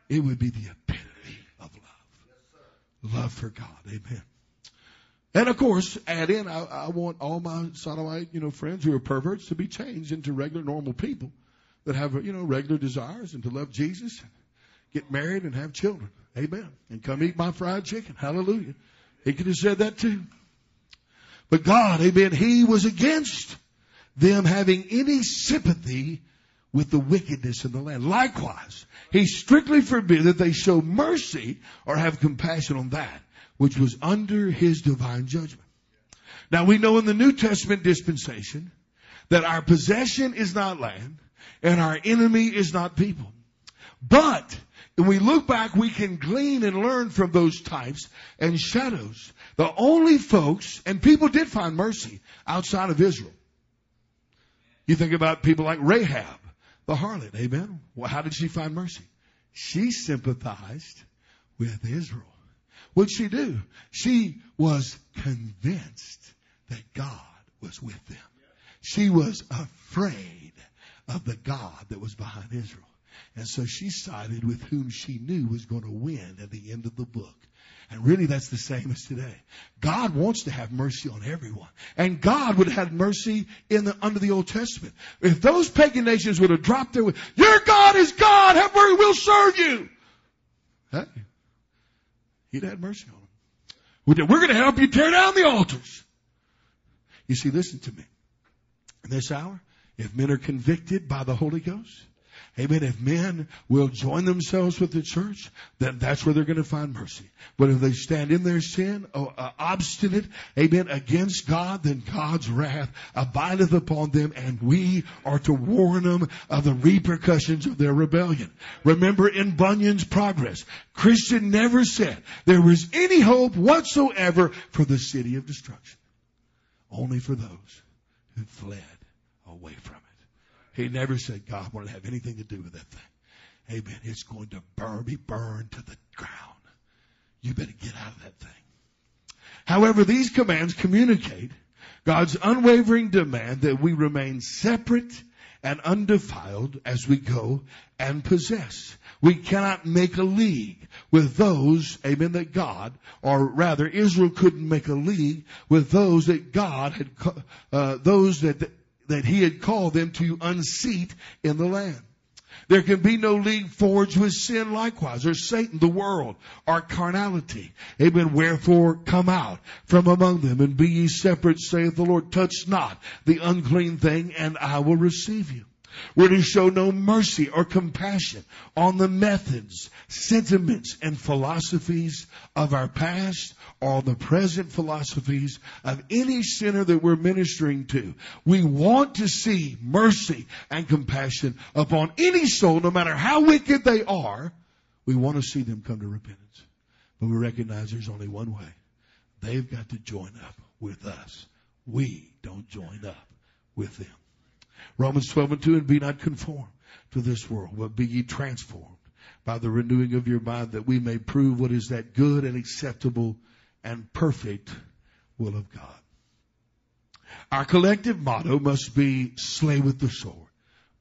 It would be the epitome of love. Love for God. Amen. And of course, add in, I, I want all my sodomite, you know, friends who are perverts to be changed into regular, normal people that have, you know, regular desires and to love Jesus, get married and have children. Amen. And come eat my fried chicken. Hallelujah. He could have said that too. But God, amen, He was against them having any sympathy with the wickedness in the land. Likewise, He strictly forbid that they show mercy or have compassion on that which was under his divine judgment. Now we know in the New Testament dispensation that our possession is not land and our enemy is not people. But when we look back, we can glean and learn from those types and shadows. The only folks, and people did find mercy outside of Israel. You think about people like Rahab, the harlot, amen? Well, how did she find mercy? She sympathized with Israel. What'd she do? She was convinced that God was with them. She was afraid of the God that was behind Israel. And so she sided with whom she knew was going to win at the end of the book. And really that's the same as today. God wants to have mercy on everyone. And God would have had mercy in the, under the Old Testament. If those pagan nations would have dropped their, your God is God, have mercy, we'll serve you. Hey, He'd had mercy on them. We're going to help you tear down the altars. You see, listen to me. In this hour, if men are convicted by the Holy Ghost, Amen. If men will join themselves with the church, then that's where they're going to find mercy. But if they stand in their sin, uh, obstinate, amen, against God, then God's wrath abideth upon them and we are to warn them of the repercussions of their rebellion. Remember in Bunyan's progress, Christian never said there was any hope whatsoever for the city of destruction. Only for those who fled away from it. He never said God wanted to have anything to do with that thing. Amen. It's going to burn, be burned to the ground. You better get out of that thing. However, these commands communicate God's unwavering demand that we remain separate and undefiled as we go and possess. We cannot make a league with those, amen, that God, or rather Israel couldn't make a league with those that God had, uh, those that that he had called them to unseat in the land. There can be no league forged with sin likewise, or Satan, the world, or carnality. Amen. Wherefore come out from among them and be ye separate, saith the Lord. Touch not the unclean thing and I will receive you. We're to show no mercy or compassion on the methods, sentiments, and philosophies of our past or the present philosophies of any sinner that we're ministering to. We want to see mercy and compassion upon any soul, no matter how wicked they are. We want to see them come to repentance. But we recognize there's only one way. They've got to join up with us. We don't join up with them. Romans 12 and 2, and be not conformed to this world, but be ye transformed by the renewing of your mind that we may prove what is that good and acceptable and perfect will of God. Our collective motto must be slay with the sword,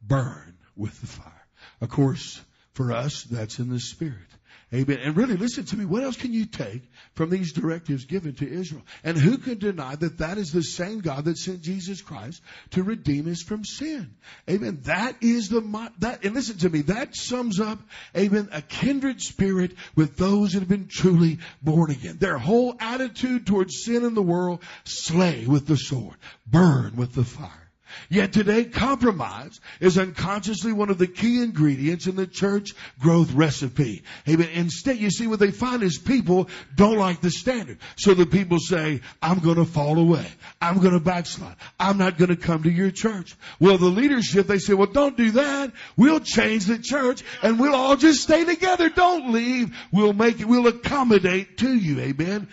burn with the fire. Of course, for us, that's in the spirit. Amen. And really, listen to me. What else can you take from these directives given to Israel? And who can deny that that is the same God that sent Jesus Christ to redeem us from sin? Amen. That is the, that, and listen to me, that sums up, amen, a kindred spirit with those that have been truly born again. Their whole attitude towards sin in the world, slay with the sword, burn with the fire. Yet today, compromise is unconsciously one of the key ingredients in the church growth recipe. Amen. Instead, you see what they find is people don't like the standard. So the people say, I'm going to fall away. I'm going to backslide. I'm not going to come to your church. Well, the leadership, they say, well, don't do that. We'll change the church and we'll all just stay together. Don't leave. We'll make it, we'll accommodate to you. Amen.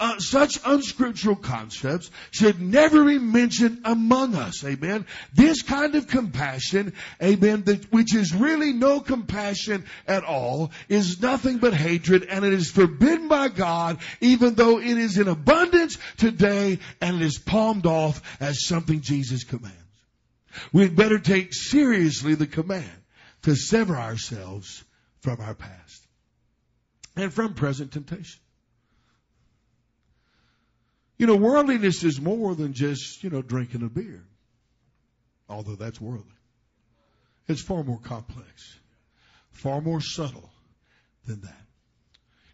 Uh, such unscriptural concepts should never be mentioned among us. Amen. This kind of compassion, amen, that, which is really no compassion at all, is nothing but hatred and it is forbidden by God, even though it is in abundance today and it is palmed off as something Jesus commands. We'd better take seriously the command to sever ourselves from our past and from present temptation. You know, worldliness is more than just, you know, drinking a beer. Although that's worldly. It's far more complex, far more subtle than that.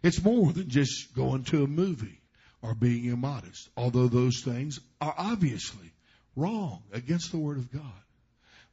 It's more than just going to a movie or being immodest, although those things are obviously wrong against the Word of God.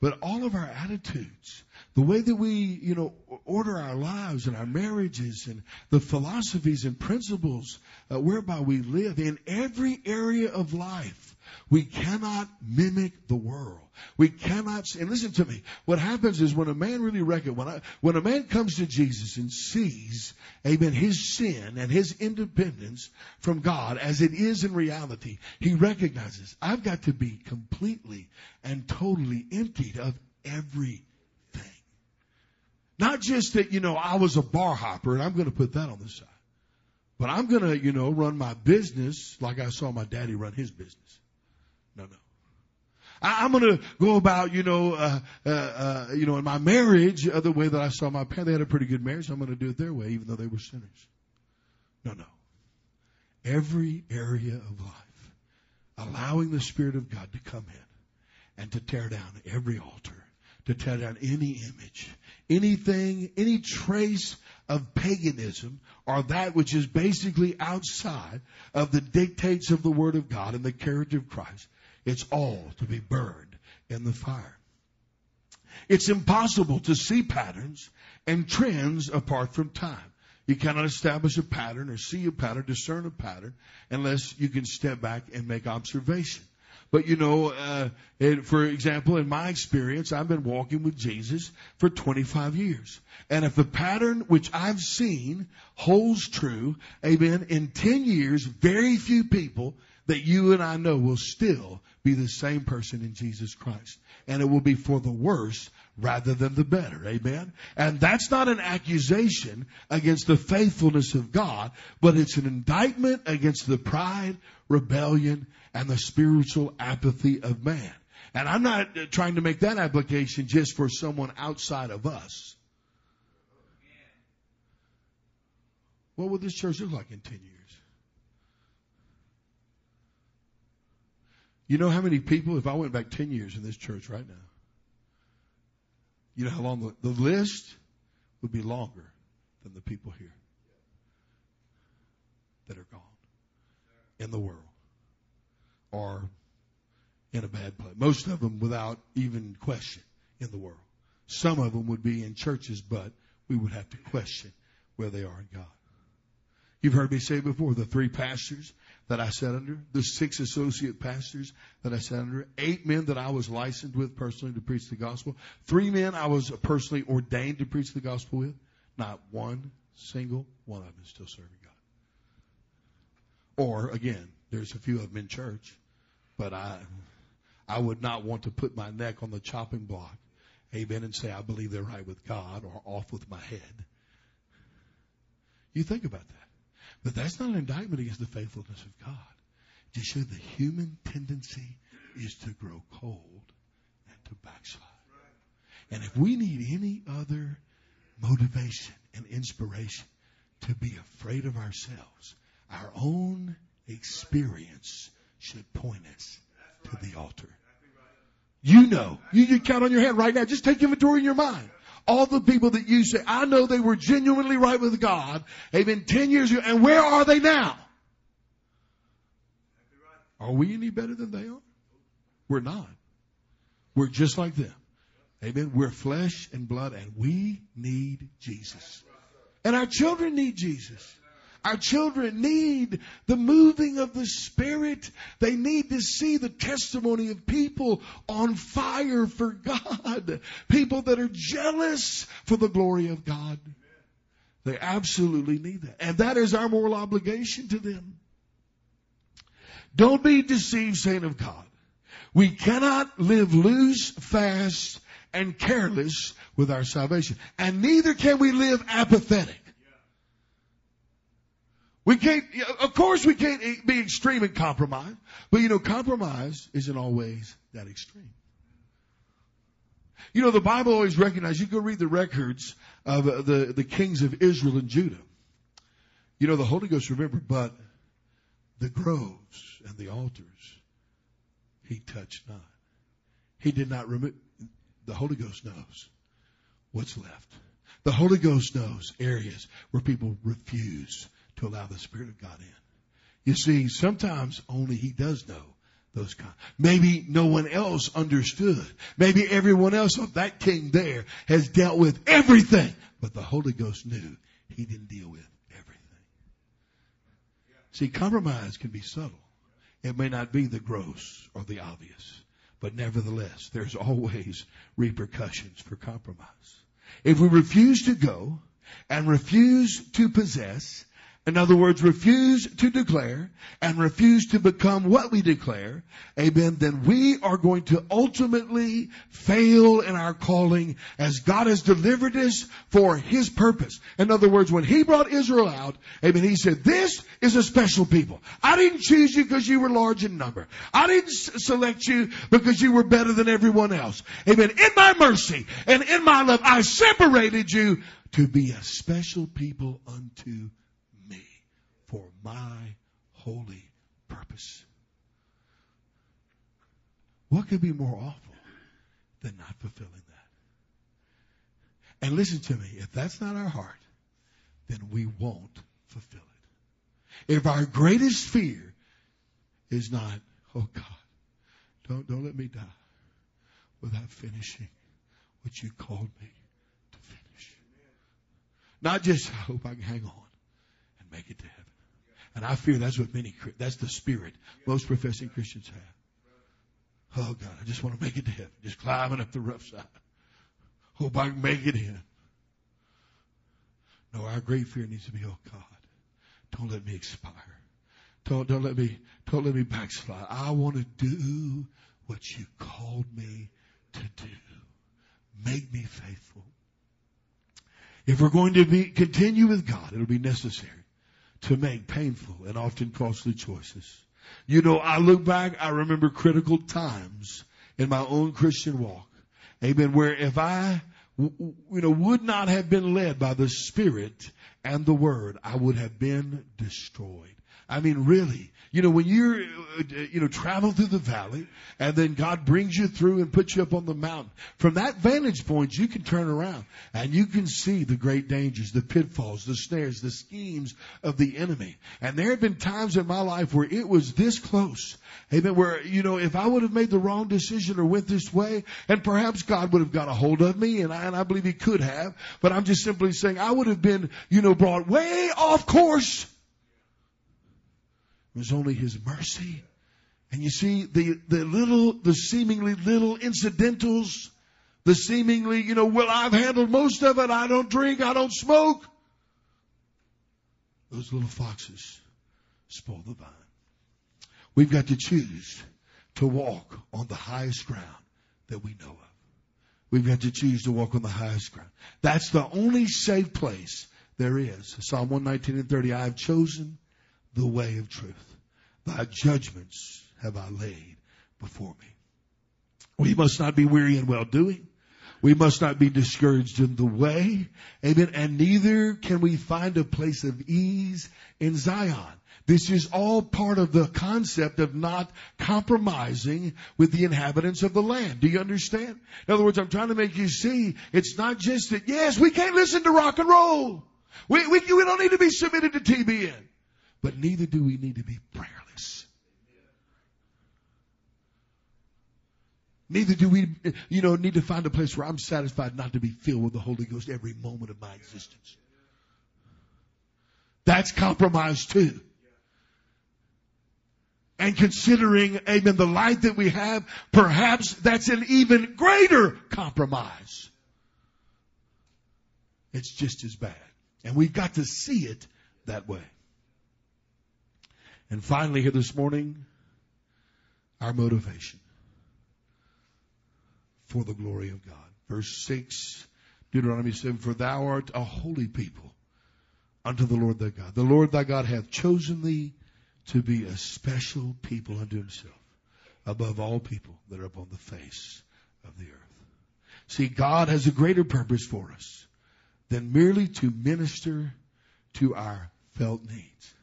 But all of our attitudes, the way that we, you know, order our lives and our marriages and the philosophies and principles uh, whereby we live in every area of life, we cannot mimic the world. We cannot, and listen to me, what happens is when a man really reckons, when, when a man comes to Jesus and sees, amen, his sin and his independence from God as it is in reality, he recognizes, I've got to be completely and totally emptied of everything. Not just that, you know, I was a bar hopper and I'm going to put that on the side. But I'm going to, you know, run my business like I saw my daddy run his business. No, no. I, am going to go about, you know, uh, uh, uh, you know, in my marriage uh, the way that I saw my parents. They had a pretty good marriage. So I'm going to do it their way, even though they were sinners. No, no. Every area of life, allowing the Spirit of God to come in and to tear down every altar, to tear down any image, anything, any trace of paganism or that which is basically outside of the dictates of the Word of God and the character of Christ. It's all to be burned in the fire. It's impossible to see patterns and trends apart from time. You cannot establish a pattern or see a pattern, discern a pattern, unless you can step back and make observation. But you know, uh, it, for example, in my experience, I've been walking with Jesus for 25 years. And if the pattern which I've seen holds true, amen, in 10 years, very few people that you and I know will still be the same person in Jesus Christ. And it will be for the worse rather than the better. Amen. And that's not an accusation against the faithfulness of God, but it's an indictment against the pride, rebellion, and the spiritual apathy of man. And I'm not trying to make that application just for someone outside of us. What will this church look like in 10 years? You know how many people, if I went back 10 years in this church right now, you know how long the, the list would be longer than the people here that are gone in the world or in a bad place. Most of them without even question in the world. Some of them would be in churches, but we would have to question where they are in God. You've heard me say before, the three pastors that I sat under, the six associate pastors that I sat under, eight men that I was licensed with personally to preach the gospel, three men I was personally ordained to preach the gospel with, not one single one of them is still serving God. Or again, there's a few of them in church, but I, I would not want to put my neck on the chopping block, amen, and say I believe they're right with God or off with my head. You think about that. But that's not an indictment against the faithfulness of God. Just show the human tendency is to grow cold and to backslide. And if we need any other motivation and inspiration to be afraid of ourselves, our own experience should point us to the altar. You know, you can count on your hand right now. Just take inventory in your mind all the people that you say, I know they were genuinely right with God, amen, 10 years ago, and where are they now? Are we any better than they are? We're not. We're just like them. Amen. We're flesh and blood and we need Jesus. And our children need Jesus. Our children need the moving of the Spirit. They need to see the testimony of people on fire for God. People that are jealous for the glory of God. They absolutely need that. And that is our moral obligation to them. Don't be deceived, saint of God. We cannot live loose, fast, and careless with our salvation. And neither can we live apathetic. We can't, of course we can't be extreme in compromise, but you know, compromise isn't always that extreme. You know, the Bible always recognizes, you go read the records of uh, the, the kings of Israel and Judah. You know, the Holy Ghost remembered, but the groves and the altars, he touched not. He did not remove, the Holy Ghost knows what's left. The Holy Ghost knows areas where people refuse to allow the Spirit of God in. You see, sometimes only He does know those kind. Maybe no one else understood. Maybe everyone else of that king there has dealt with everything, but the Holy Ghost knew He didn't deal with everything. See, compromise can be subtle. It may not be the gross or the obvious, but nevertheless, there's always repercussions for compromise. If we refuse to go and refuse to possess in other words, refuse to declare and refuse to become what we declare, amen, then we are going to ultimately fail in our calling as God has delivered us for His purpose. In other words, when He brought Israel out, amen, He said, this is a special people. I didn't choose you because you were large in number. I didn't select you because you were better than everyone else. Amen. In my mercy and in my love, I separated you to be a special people unto for my holy purpose. What could be more awful than not fulfilling that? And listen to me, if that's not our heart, then we won't fulfill it. If our greatest fear is not, oh God, don't, don't let me die without finishing what you called me to finish. Not just, I hope I can hang on and make it to heaven. And I fear that's what many, that's the spirit most professing Christians have. Oh God, I just want to make it to heaven. Just climbing up the rough side. Hope I can make it in. No, our great fear needs to be, oh God, don't let me expire. Don't, don't let me, don't let me backslide. I want to do what you called me to do. Make me faithful. If we're going to be, continue with God, it'll be necessary to make painful and often costly choices. You know, I look back, I remember critical times in my own Christian walk. Amen. Where if I, you know, would not have been led by the Spirit and the Word, I would have been destroyed. I mean, really. You know, when you're, uh, you know, travel through the valley and then God brings you through and puts you up on the mountain, from that vantage point, you can turn around and you can see the great dangers, the pitfalls, the snares, the schemes of the enemy. And there have been times in my life where it was this close. Amen. Where, you know, if I would have made the wrong decision or went this way, and perhaps God would have got a hold of me, and I, and I believe He could have, but I'm just simply saying I would have been, you know, brought way off course it was only His mercy. And you see, the, the little, the seemingly little incidentals, the seemingly, you know, well, I've handled most of it. I don't drink. I don't smoke. Those little foxes spoil the vine. We've got to choose to walk on the highest ground that we know of. We've got to choose to walk on the highest ground. That's the only safe place there is. Psalm 119 and 30, I have chosen the way of truth. Thy judgments have I laid before me. We must not be weary in well doing. We must not be discouraged in the way. Amen. And neither can we find a place of ease in Zion. This is all part of the concept of not compromising with the inhabitants of the land. Do you understand? In other words, I'm trying to make you see it's not just that, yes, we can't listen to rock and roll. We, we, we don't need to be submitted to TBN but neither do we need to be prayerless. Neither do we, you know, need to find a place where I'm satisfied not to be filled with the Holy Ghost every moment of my existence. That's compromise too. And considering, amen, the light that we have, perhaps that's an even greater compromise. It's just as bad. And we've got to see it that way. And finally, here this morning, our motivation for the glory of God. Verse 6, Deuteronomy 7, For thou art a holy people unto the Lord thy God. The Lord thy God hath chosen thee to be a special people unto himself above all people that are upon the face of the earth. See, God has a greater purpose for us than merely to minister to our felt needs.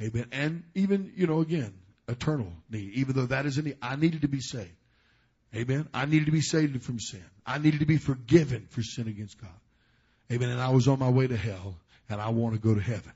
Amen. And even, you know, again, eternal need, even though that is a need. I needed to be saved. Amen. I needed to be saved from sin. I needed to be forgiven for sin against God. Amen. And I was on my way to hell and I want to go to heaven.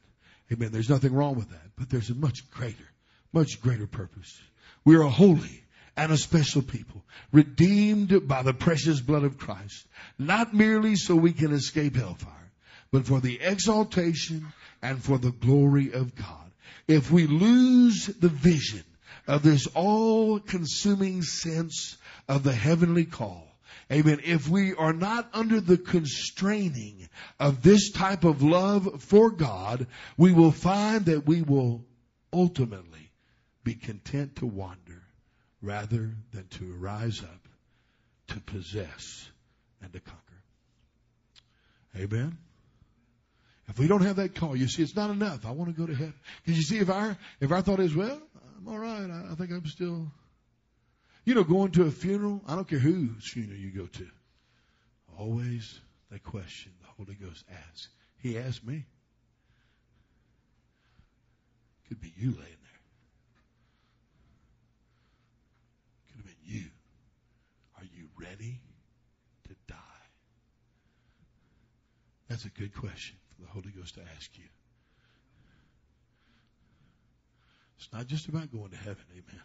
Amen. There's nothing wrong with that, but there's a much greater, much greater purpose. We are a holy and a special people, redeemed by the precious blood of Christ, not merely so we can escape hellfire, but for the exaltation and for the glory of God if we lose the vision of this all consuming sense of the heavenly call, Amen. If we are not under the constraining of this type of love for God, we will find that we will ultimately be content to wander rather than to rise up, to possess, and to conquer. Amen. If we don't have that call, you see, it's not enough. I want to go to heaven. Because you see, if our if our thought is, well, I'm all right. I, I think I'm still, you know, going to a funeral. I don't care whose funeral you go to. Always the question the Holy Ghost asks. He asked me. Could be you laying there. Could have been you. Are you ready to die? That's a good question the Holy Ghost to ask you. It's not just about going to heaven, amen.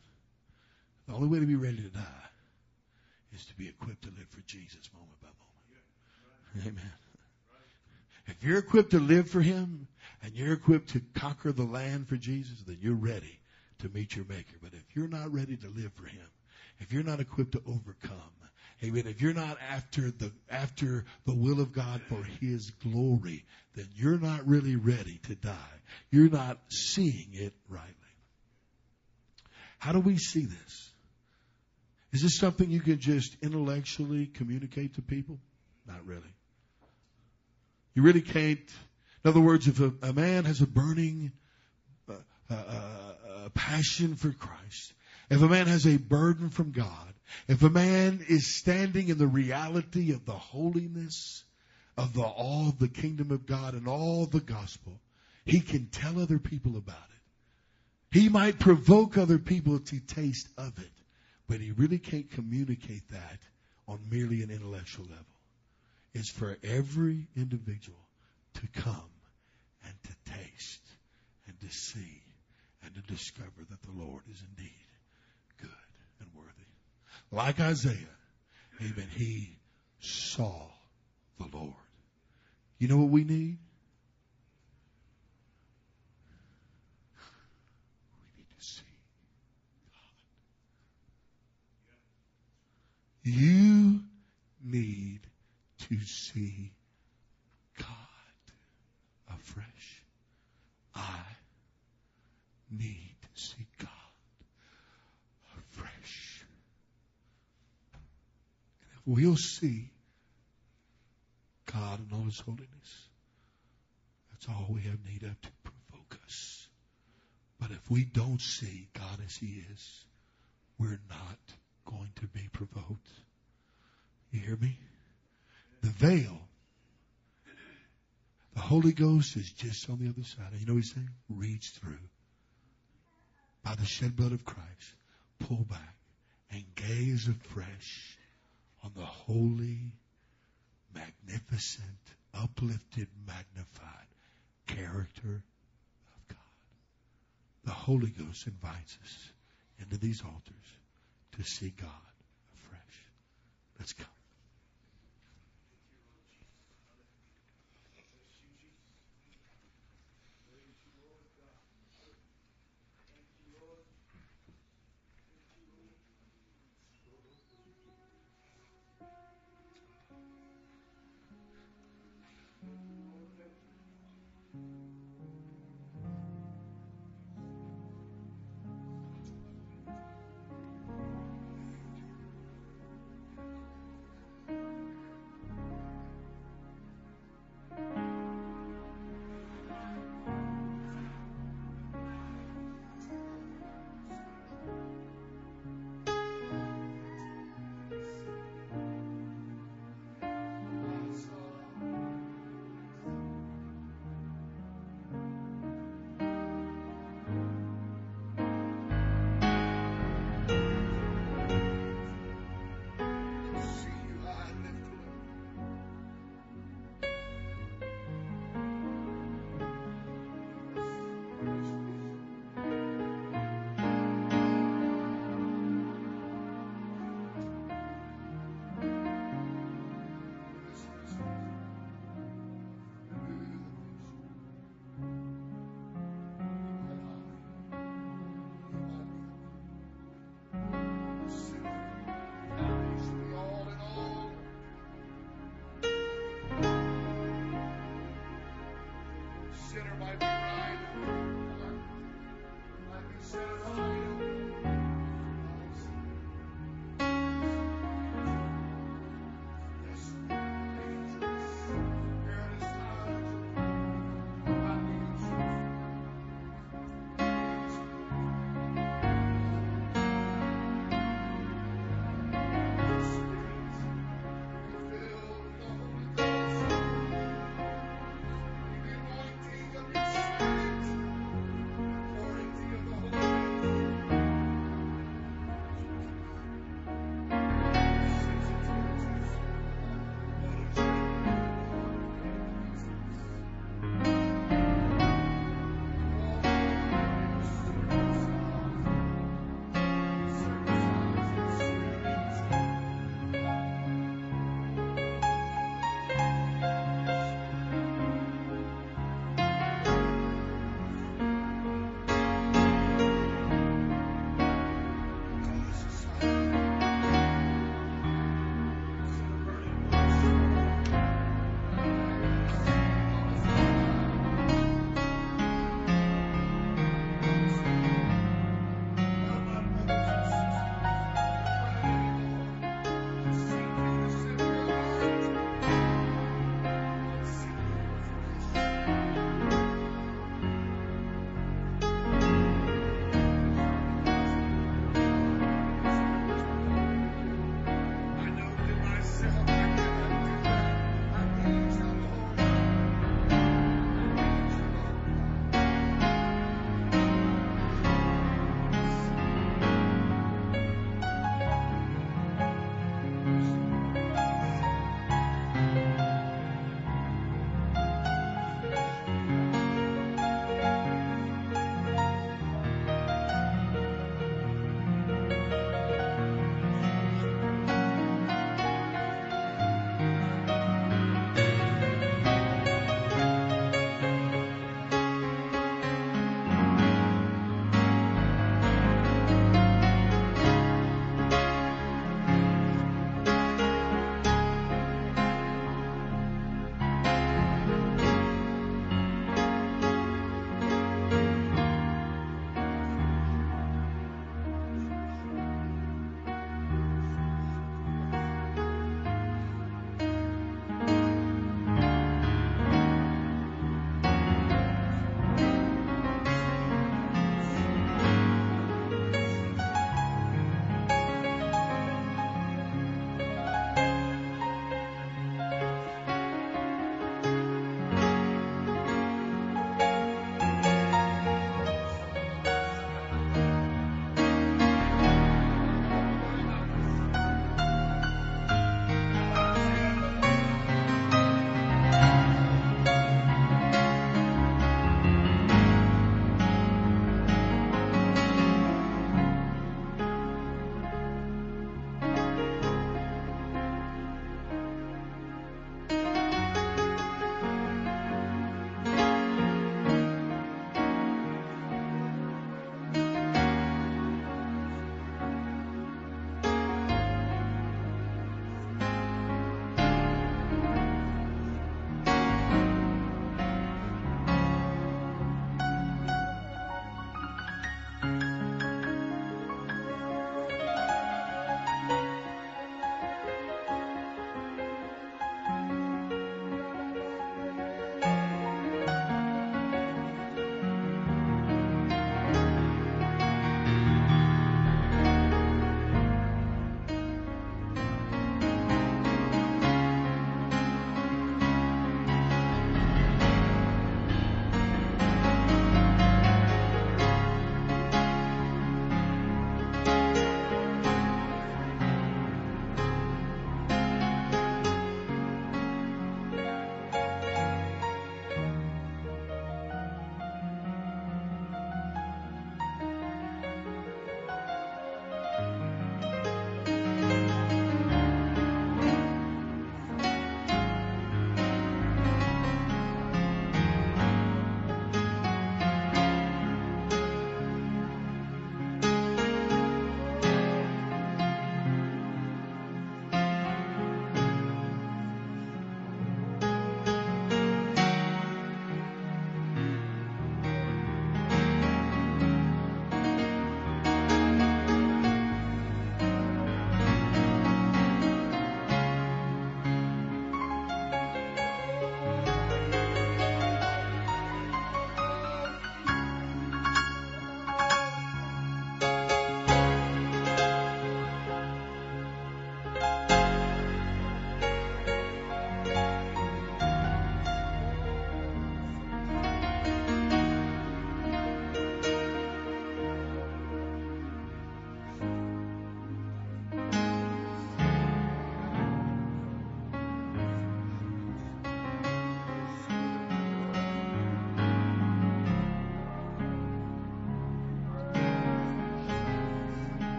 The only way to be ready to die is to be equipped to live for Jesus moment by moment. Amen. If you're equipped to live for Him and you're equipped to conquer the land for Jesus, then you're ready to meet your Maker. But if you're not ready to live for Him, if you're not equipped to overcome, Amen. If you're not after the after the will of God for His glory, then you're not really ready to die. You're not seeing it rightly. How do we see this? Is this something you can just intellectually communicate to people? Not really. You really can't. In other words, if a, a man has a burning uh, uh, uh, passion for Christ, if a man has a burden from God, if a man is standing in the reality of the holiness of the all the kingdom of God and all the gospel, he can tell other people about it. He might provoke other people to taste of it, but he really can't communicate that on merely an intellectual level. It's for every individual to come and to taste and to see and to discover that the Lord is indeed. Like Isaiah, amen, he saw the Lord. You know what we need? We need to see God. You need to see God afresh. I need to see God afresh. And if we'll see God and all His holiness, that's all we have need of to provoke us. But if we don't see God as He is, we're not going to be provoked. You hear me? The veil. The Holy Ghost is just on the other side. You know what he's saying? Reach through. By the shed blood of Christ, pull back and gaze afresh on the holy, magnificent, uplifted, magnified character of God. The Holy Ghost invites us into these altars to see God afresh. Let's come.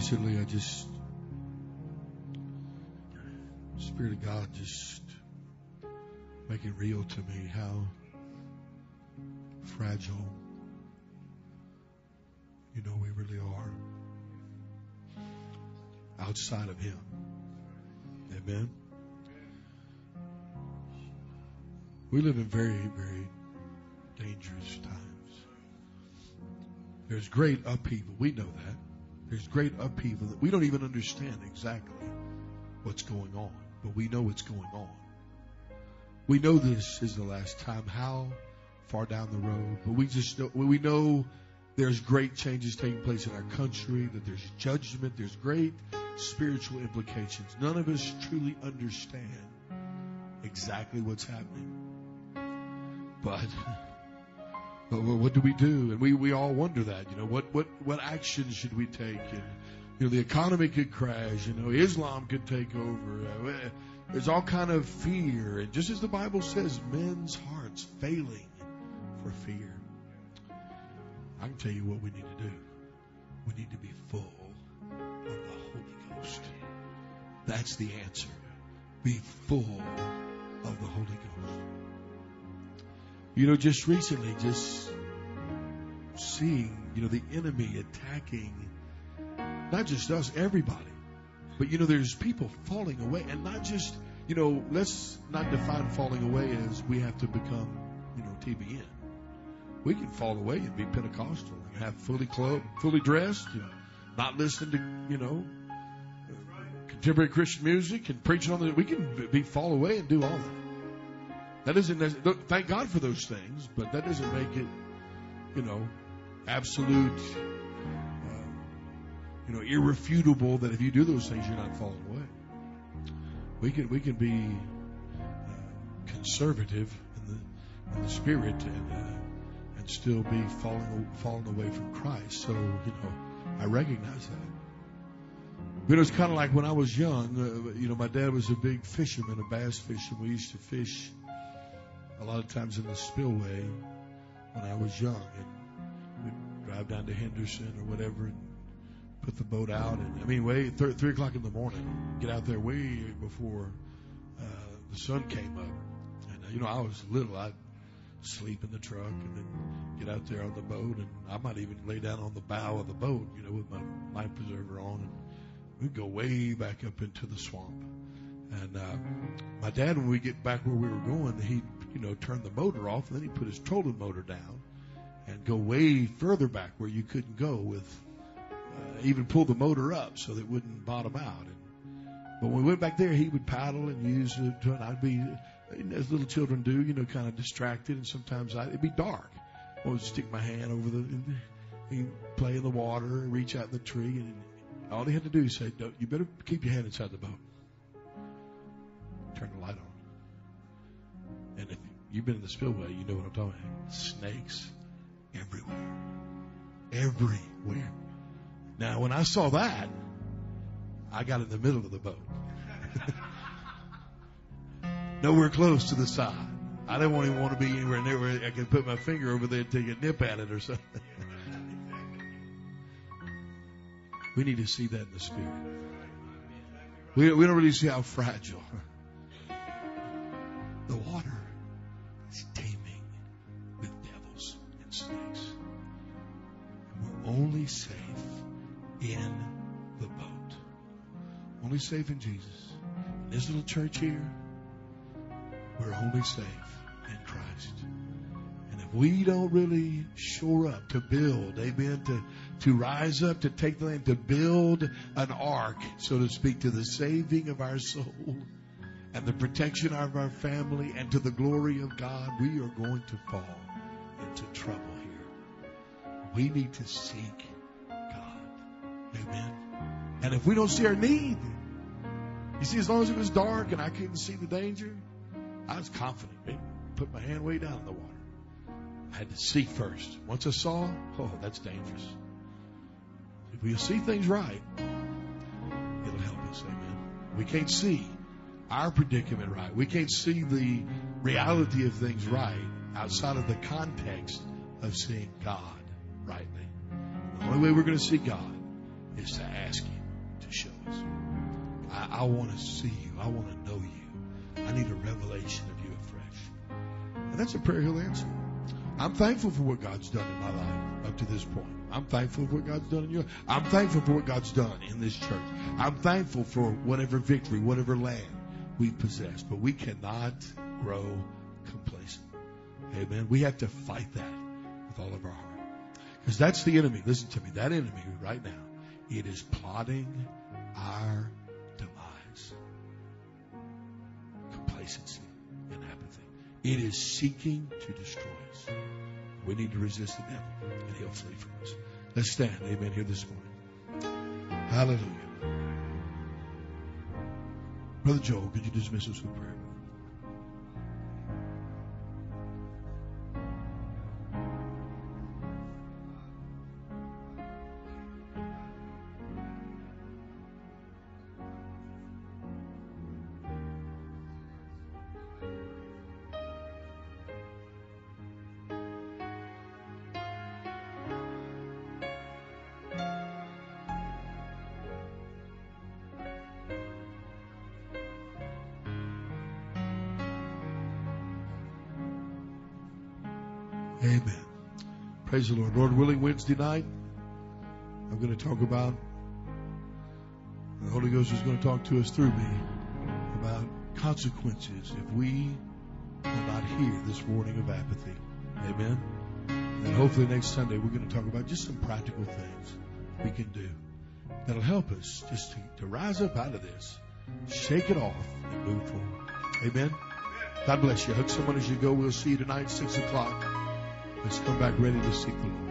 Recently, I just, Spirit of God just make it real to me how fragile, you know, we really are outside of Him. Amen. We live in very, very dangerous times. There's great upheaval. We know that. There's great upheaval that we don't even understand exactly what's going on, but we know what's going on. We know this is the last time. How far down the road? But we just know, we know there's great changes taking place in our country, that there's judgment, there's great spiritual implications. None of us truly understand exactly what's happening. But, *laughs* what do we do? And we, we all wonder that, you know, what, what, what action should we take? And, you know, the economy could crash, you know, Islam could take over. Uh, there's all kind of fear. And just as the Bible says, men's hearts failing for fear. I can tell you what we need to do. We need to be full of the Holy Ghost. That's the answer. Be full of the Holy Ghost. You know, just recently, just seeing, you know, the enemy attacking not just us, everybody. But, you know, there's people falling away. And not just, you know, let's not define falling away as we have to become, you know, TBN. We can fall away and be Pentecostal and have fully clothed, fully dressed, not listen to, you know, contemporary Christian music and preaching on the. We can be fall away and do all that. That isn't. Thank God for those things, but that doesn't make it, you know, absolute, uh, you know, irrefutable that if you do those things, you're not falling away. We can we can be uh, conservative in the in the spirit and uh, and still be falling falling away from Christ. So you know, I recognize that. But it was kind of like when I was young. Uh, you know, my dad was a big fisherman, a bass fisherman. We used to fish a lot of times in the spillway when I was young, and we'd drive down to Henderson or whatever and put the boat out. And I mean, way th- three o'clock in the morning, get out there way before uh, the sun came up. And uh, you know, I was little. I'd sleep in the truck and then get out there on the boat, and I might even lay down on the bow of the boat, you know, with my life preserver on, and we'd go way back up into the swamp. And uh, my dad, when we get back where we were going, he'd you know turn the motor off, and then he'd put his trolling motor down and go way further back where you couldn't go with uh, even pull the motor up so that it wouldn't bottom out. And, but when we went back there, he would paddle and use it. And I'd be, as little children do, you know, kind of distracted. And sometimes I, it'd be dark. I would stick my hand over the, he'd play in the water, reach out in the tree, and all he had to do is say, "You better keep your hand inside the boat." Turn the light on. And if you've been in the spillway, you know what I'm talking about. Snakes everywhere. Everywhere. Now, when I saw that, I got in the middle of the boat. *laughs* Nowhere close to the side. I didn't want even want to be anywhere near where I could put my finger over there and take a nip at it or something. *laughs* we need to see that in the spirit. We, we don't really see how fragile the water only safe in the boat. Only safe in Jesus. In this little church here, we're only safe in Christ. And if we don't really shore up to build, amen, to, to rise up, to take the land, to build an ark, so to speak, to the saving of our soul and the protection of our family and to the glory of God, we are going to fall into trouble. We need to seek God. Amen. And if we don't see our need, you see, as long as it was dark and I couldn't see the danger, I was confident. Man, put my hand way down in the water. I had to see first. Once I saw, oh, that's dangerous. If we see things right, it'll help us. Amen. We can't see our predicament right. We can't see the reality of things right outside of the context of seeing God rightly. The only way we're going to see God is to ask Him to show us. I, I want to see you. I want to know you. I need a revelation of you afresh. And that's a prayer He'll answer. I'm thankful for what God's done in my life up to this point. I'm thankful for what God's done in your. I'm thankful for what God's done in this church. I'm thankful for whatever victory, whatever land we possess. But we cannot grow complacent. Amen. We have to fight that with all of our heart. Because that's the enemy. Listen to me. That enemy right now, it is plotting our demise. Complacency and apathy. It is seeking to destroy us. We need to resist the devil, and he'll flee from us. Let's stand. Amen. Here this morning. Hallelujah. Brother Joel, could you dismiss us with prayer? Praise the Lord. Lord willing, Wednesday night, I'm going to talk about, the Holy Ghost is going to talk to us through me about consequences if we will not hear this warning of apathy. Amen. And hopefully next Sunday we're going to talk about just some practical things we can do that'll help us just to, to rise up out of this, shake it off, and move forward. Amen. God bless you. Hug someone as you go. We'll see you tonight, 6 o'clock. Let's come back ready to seek the Lord.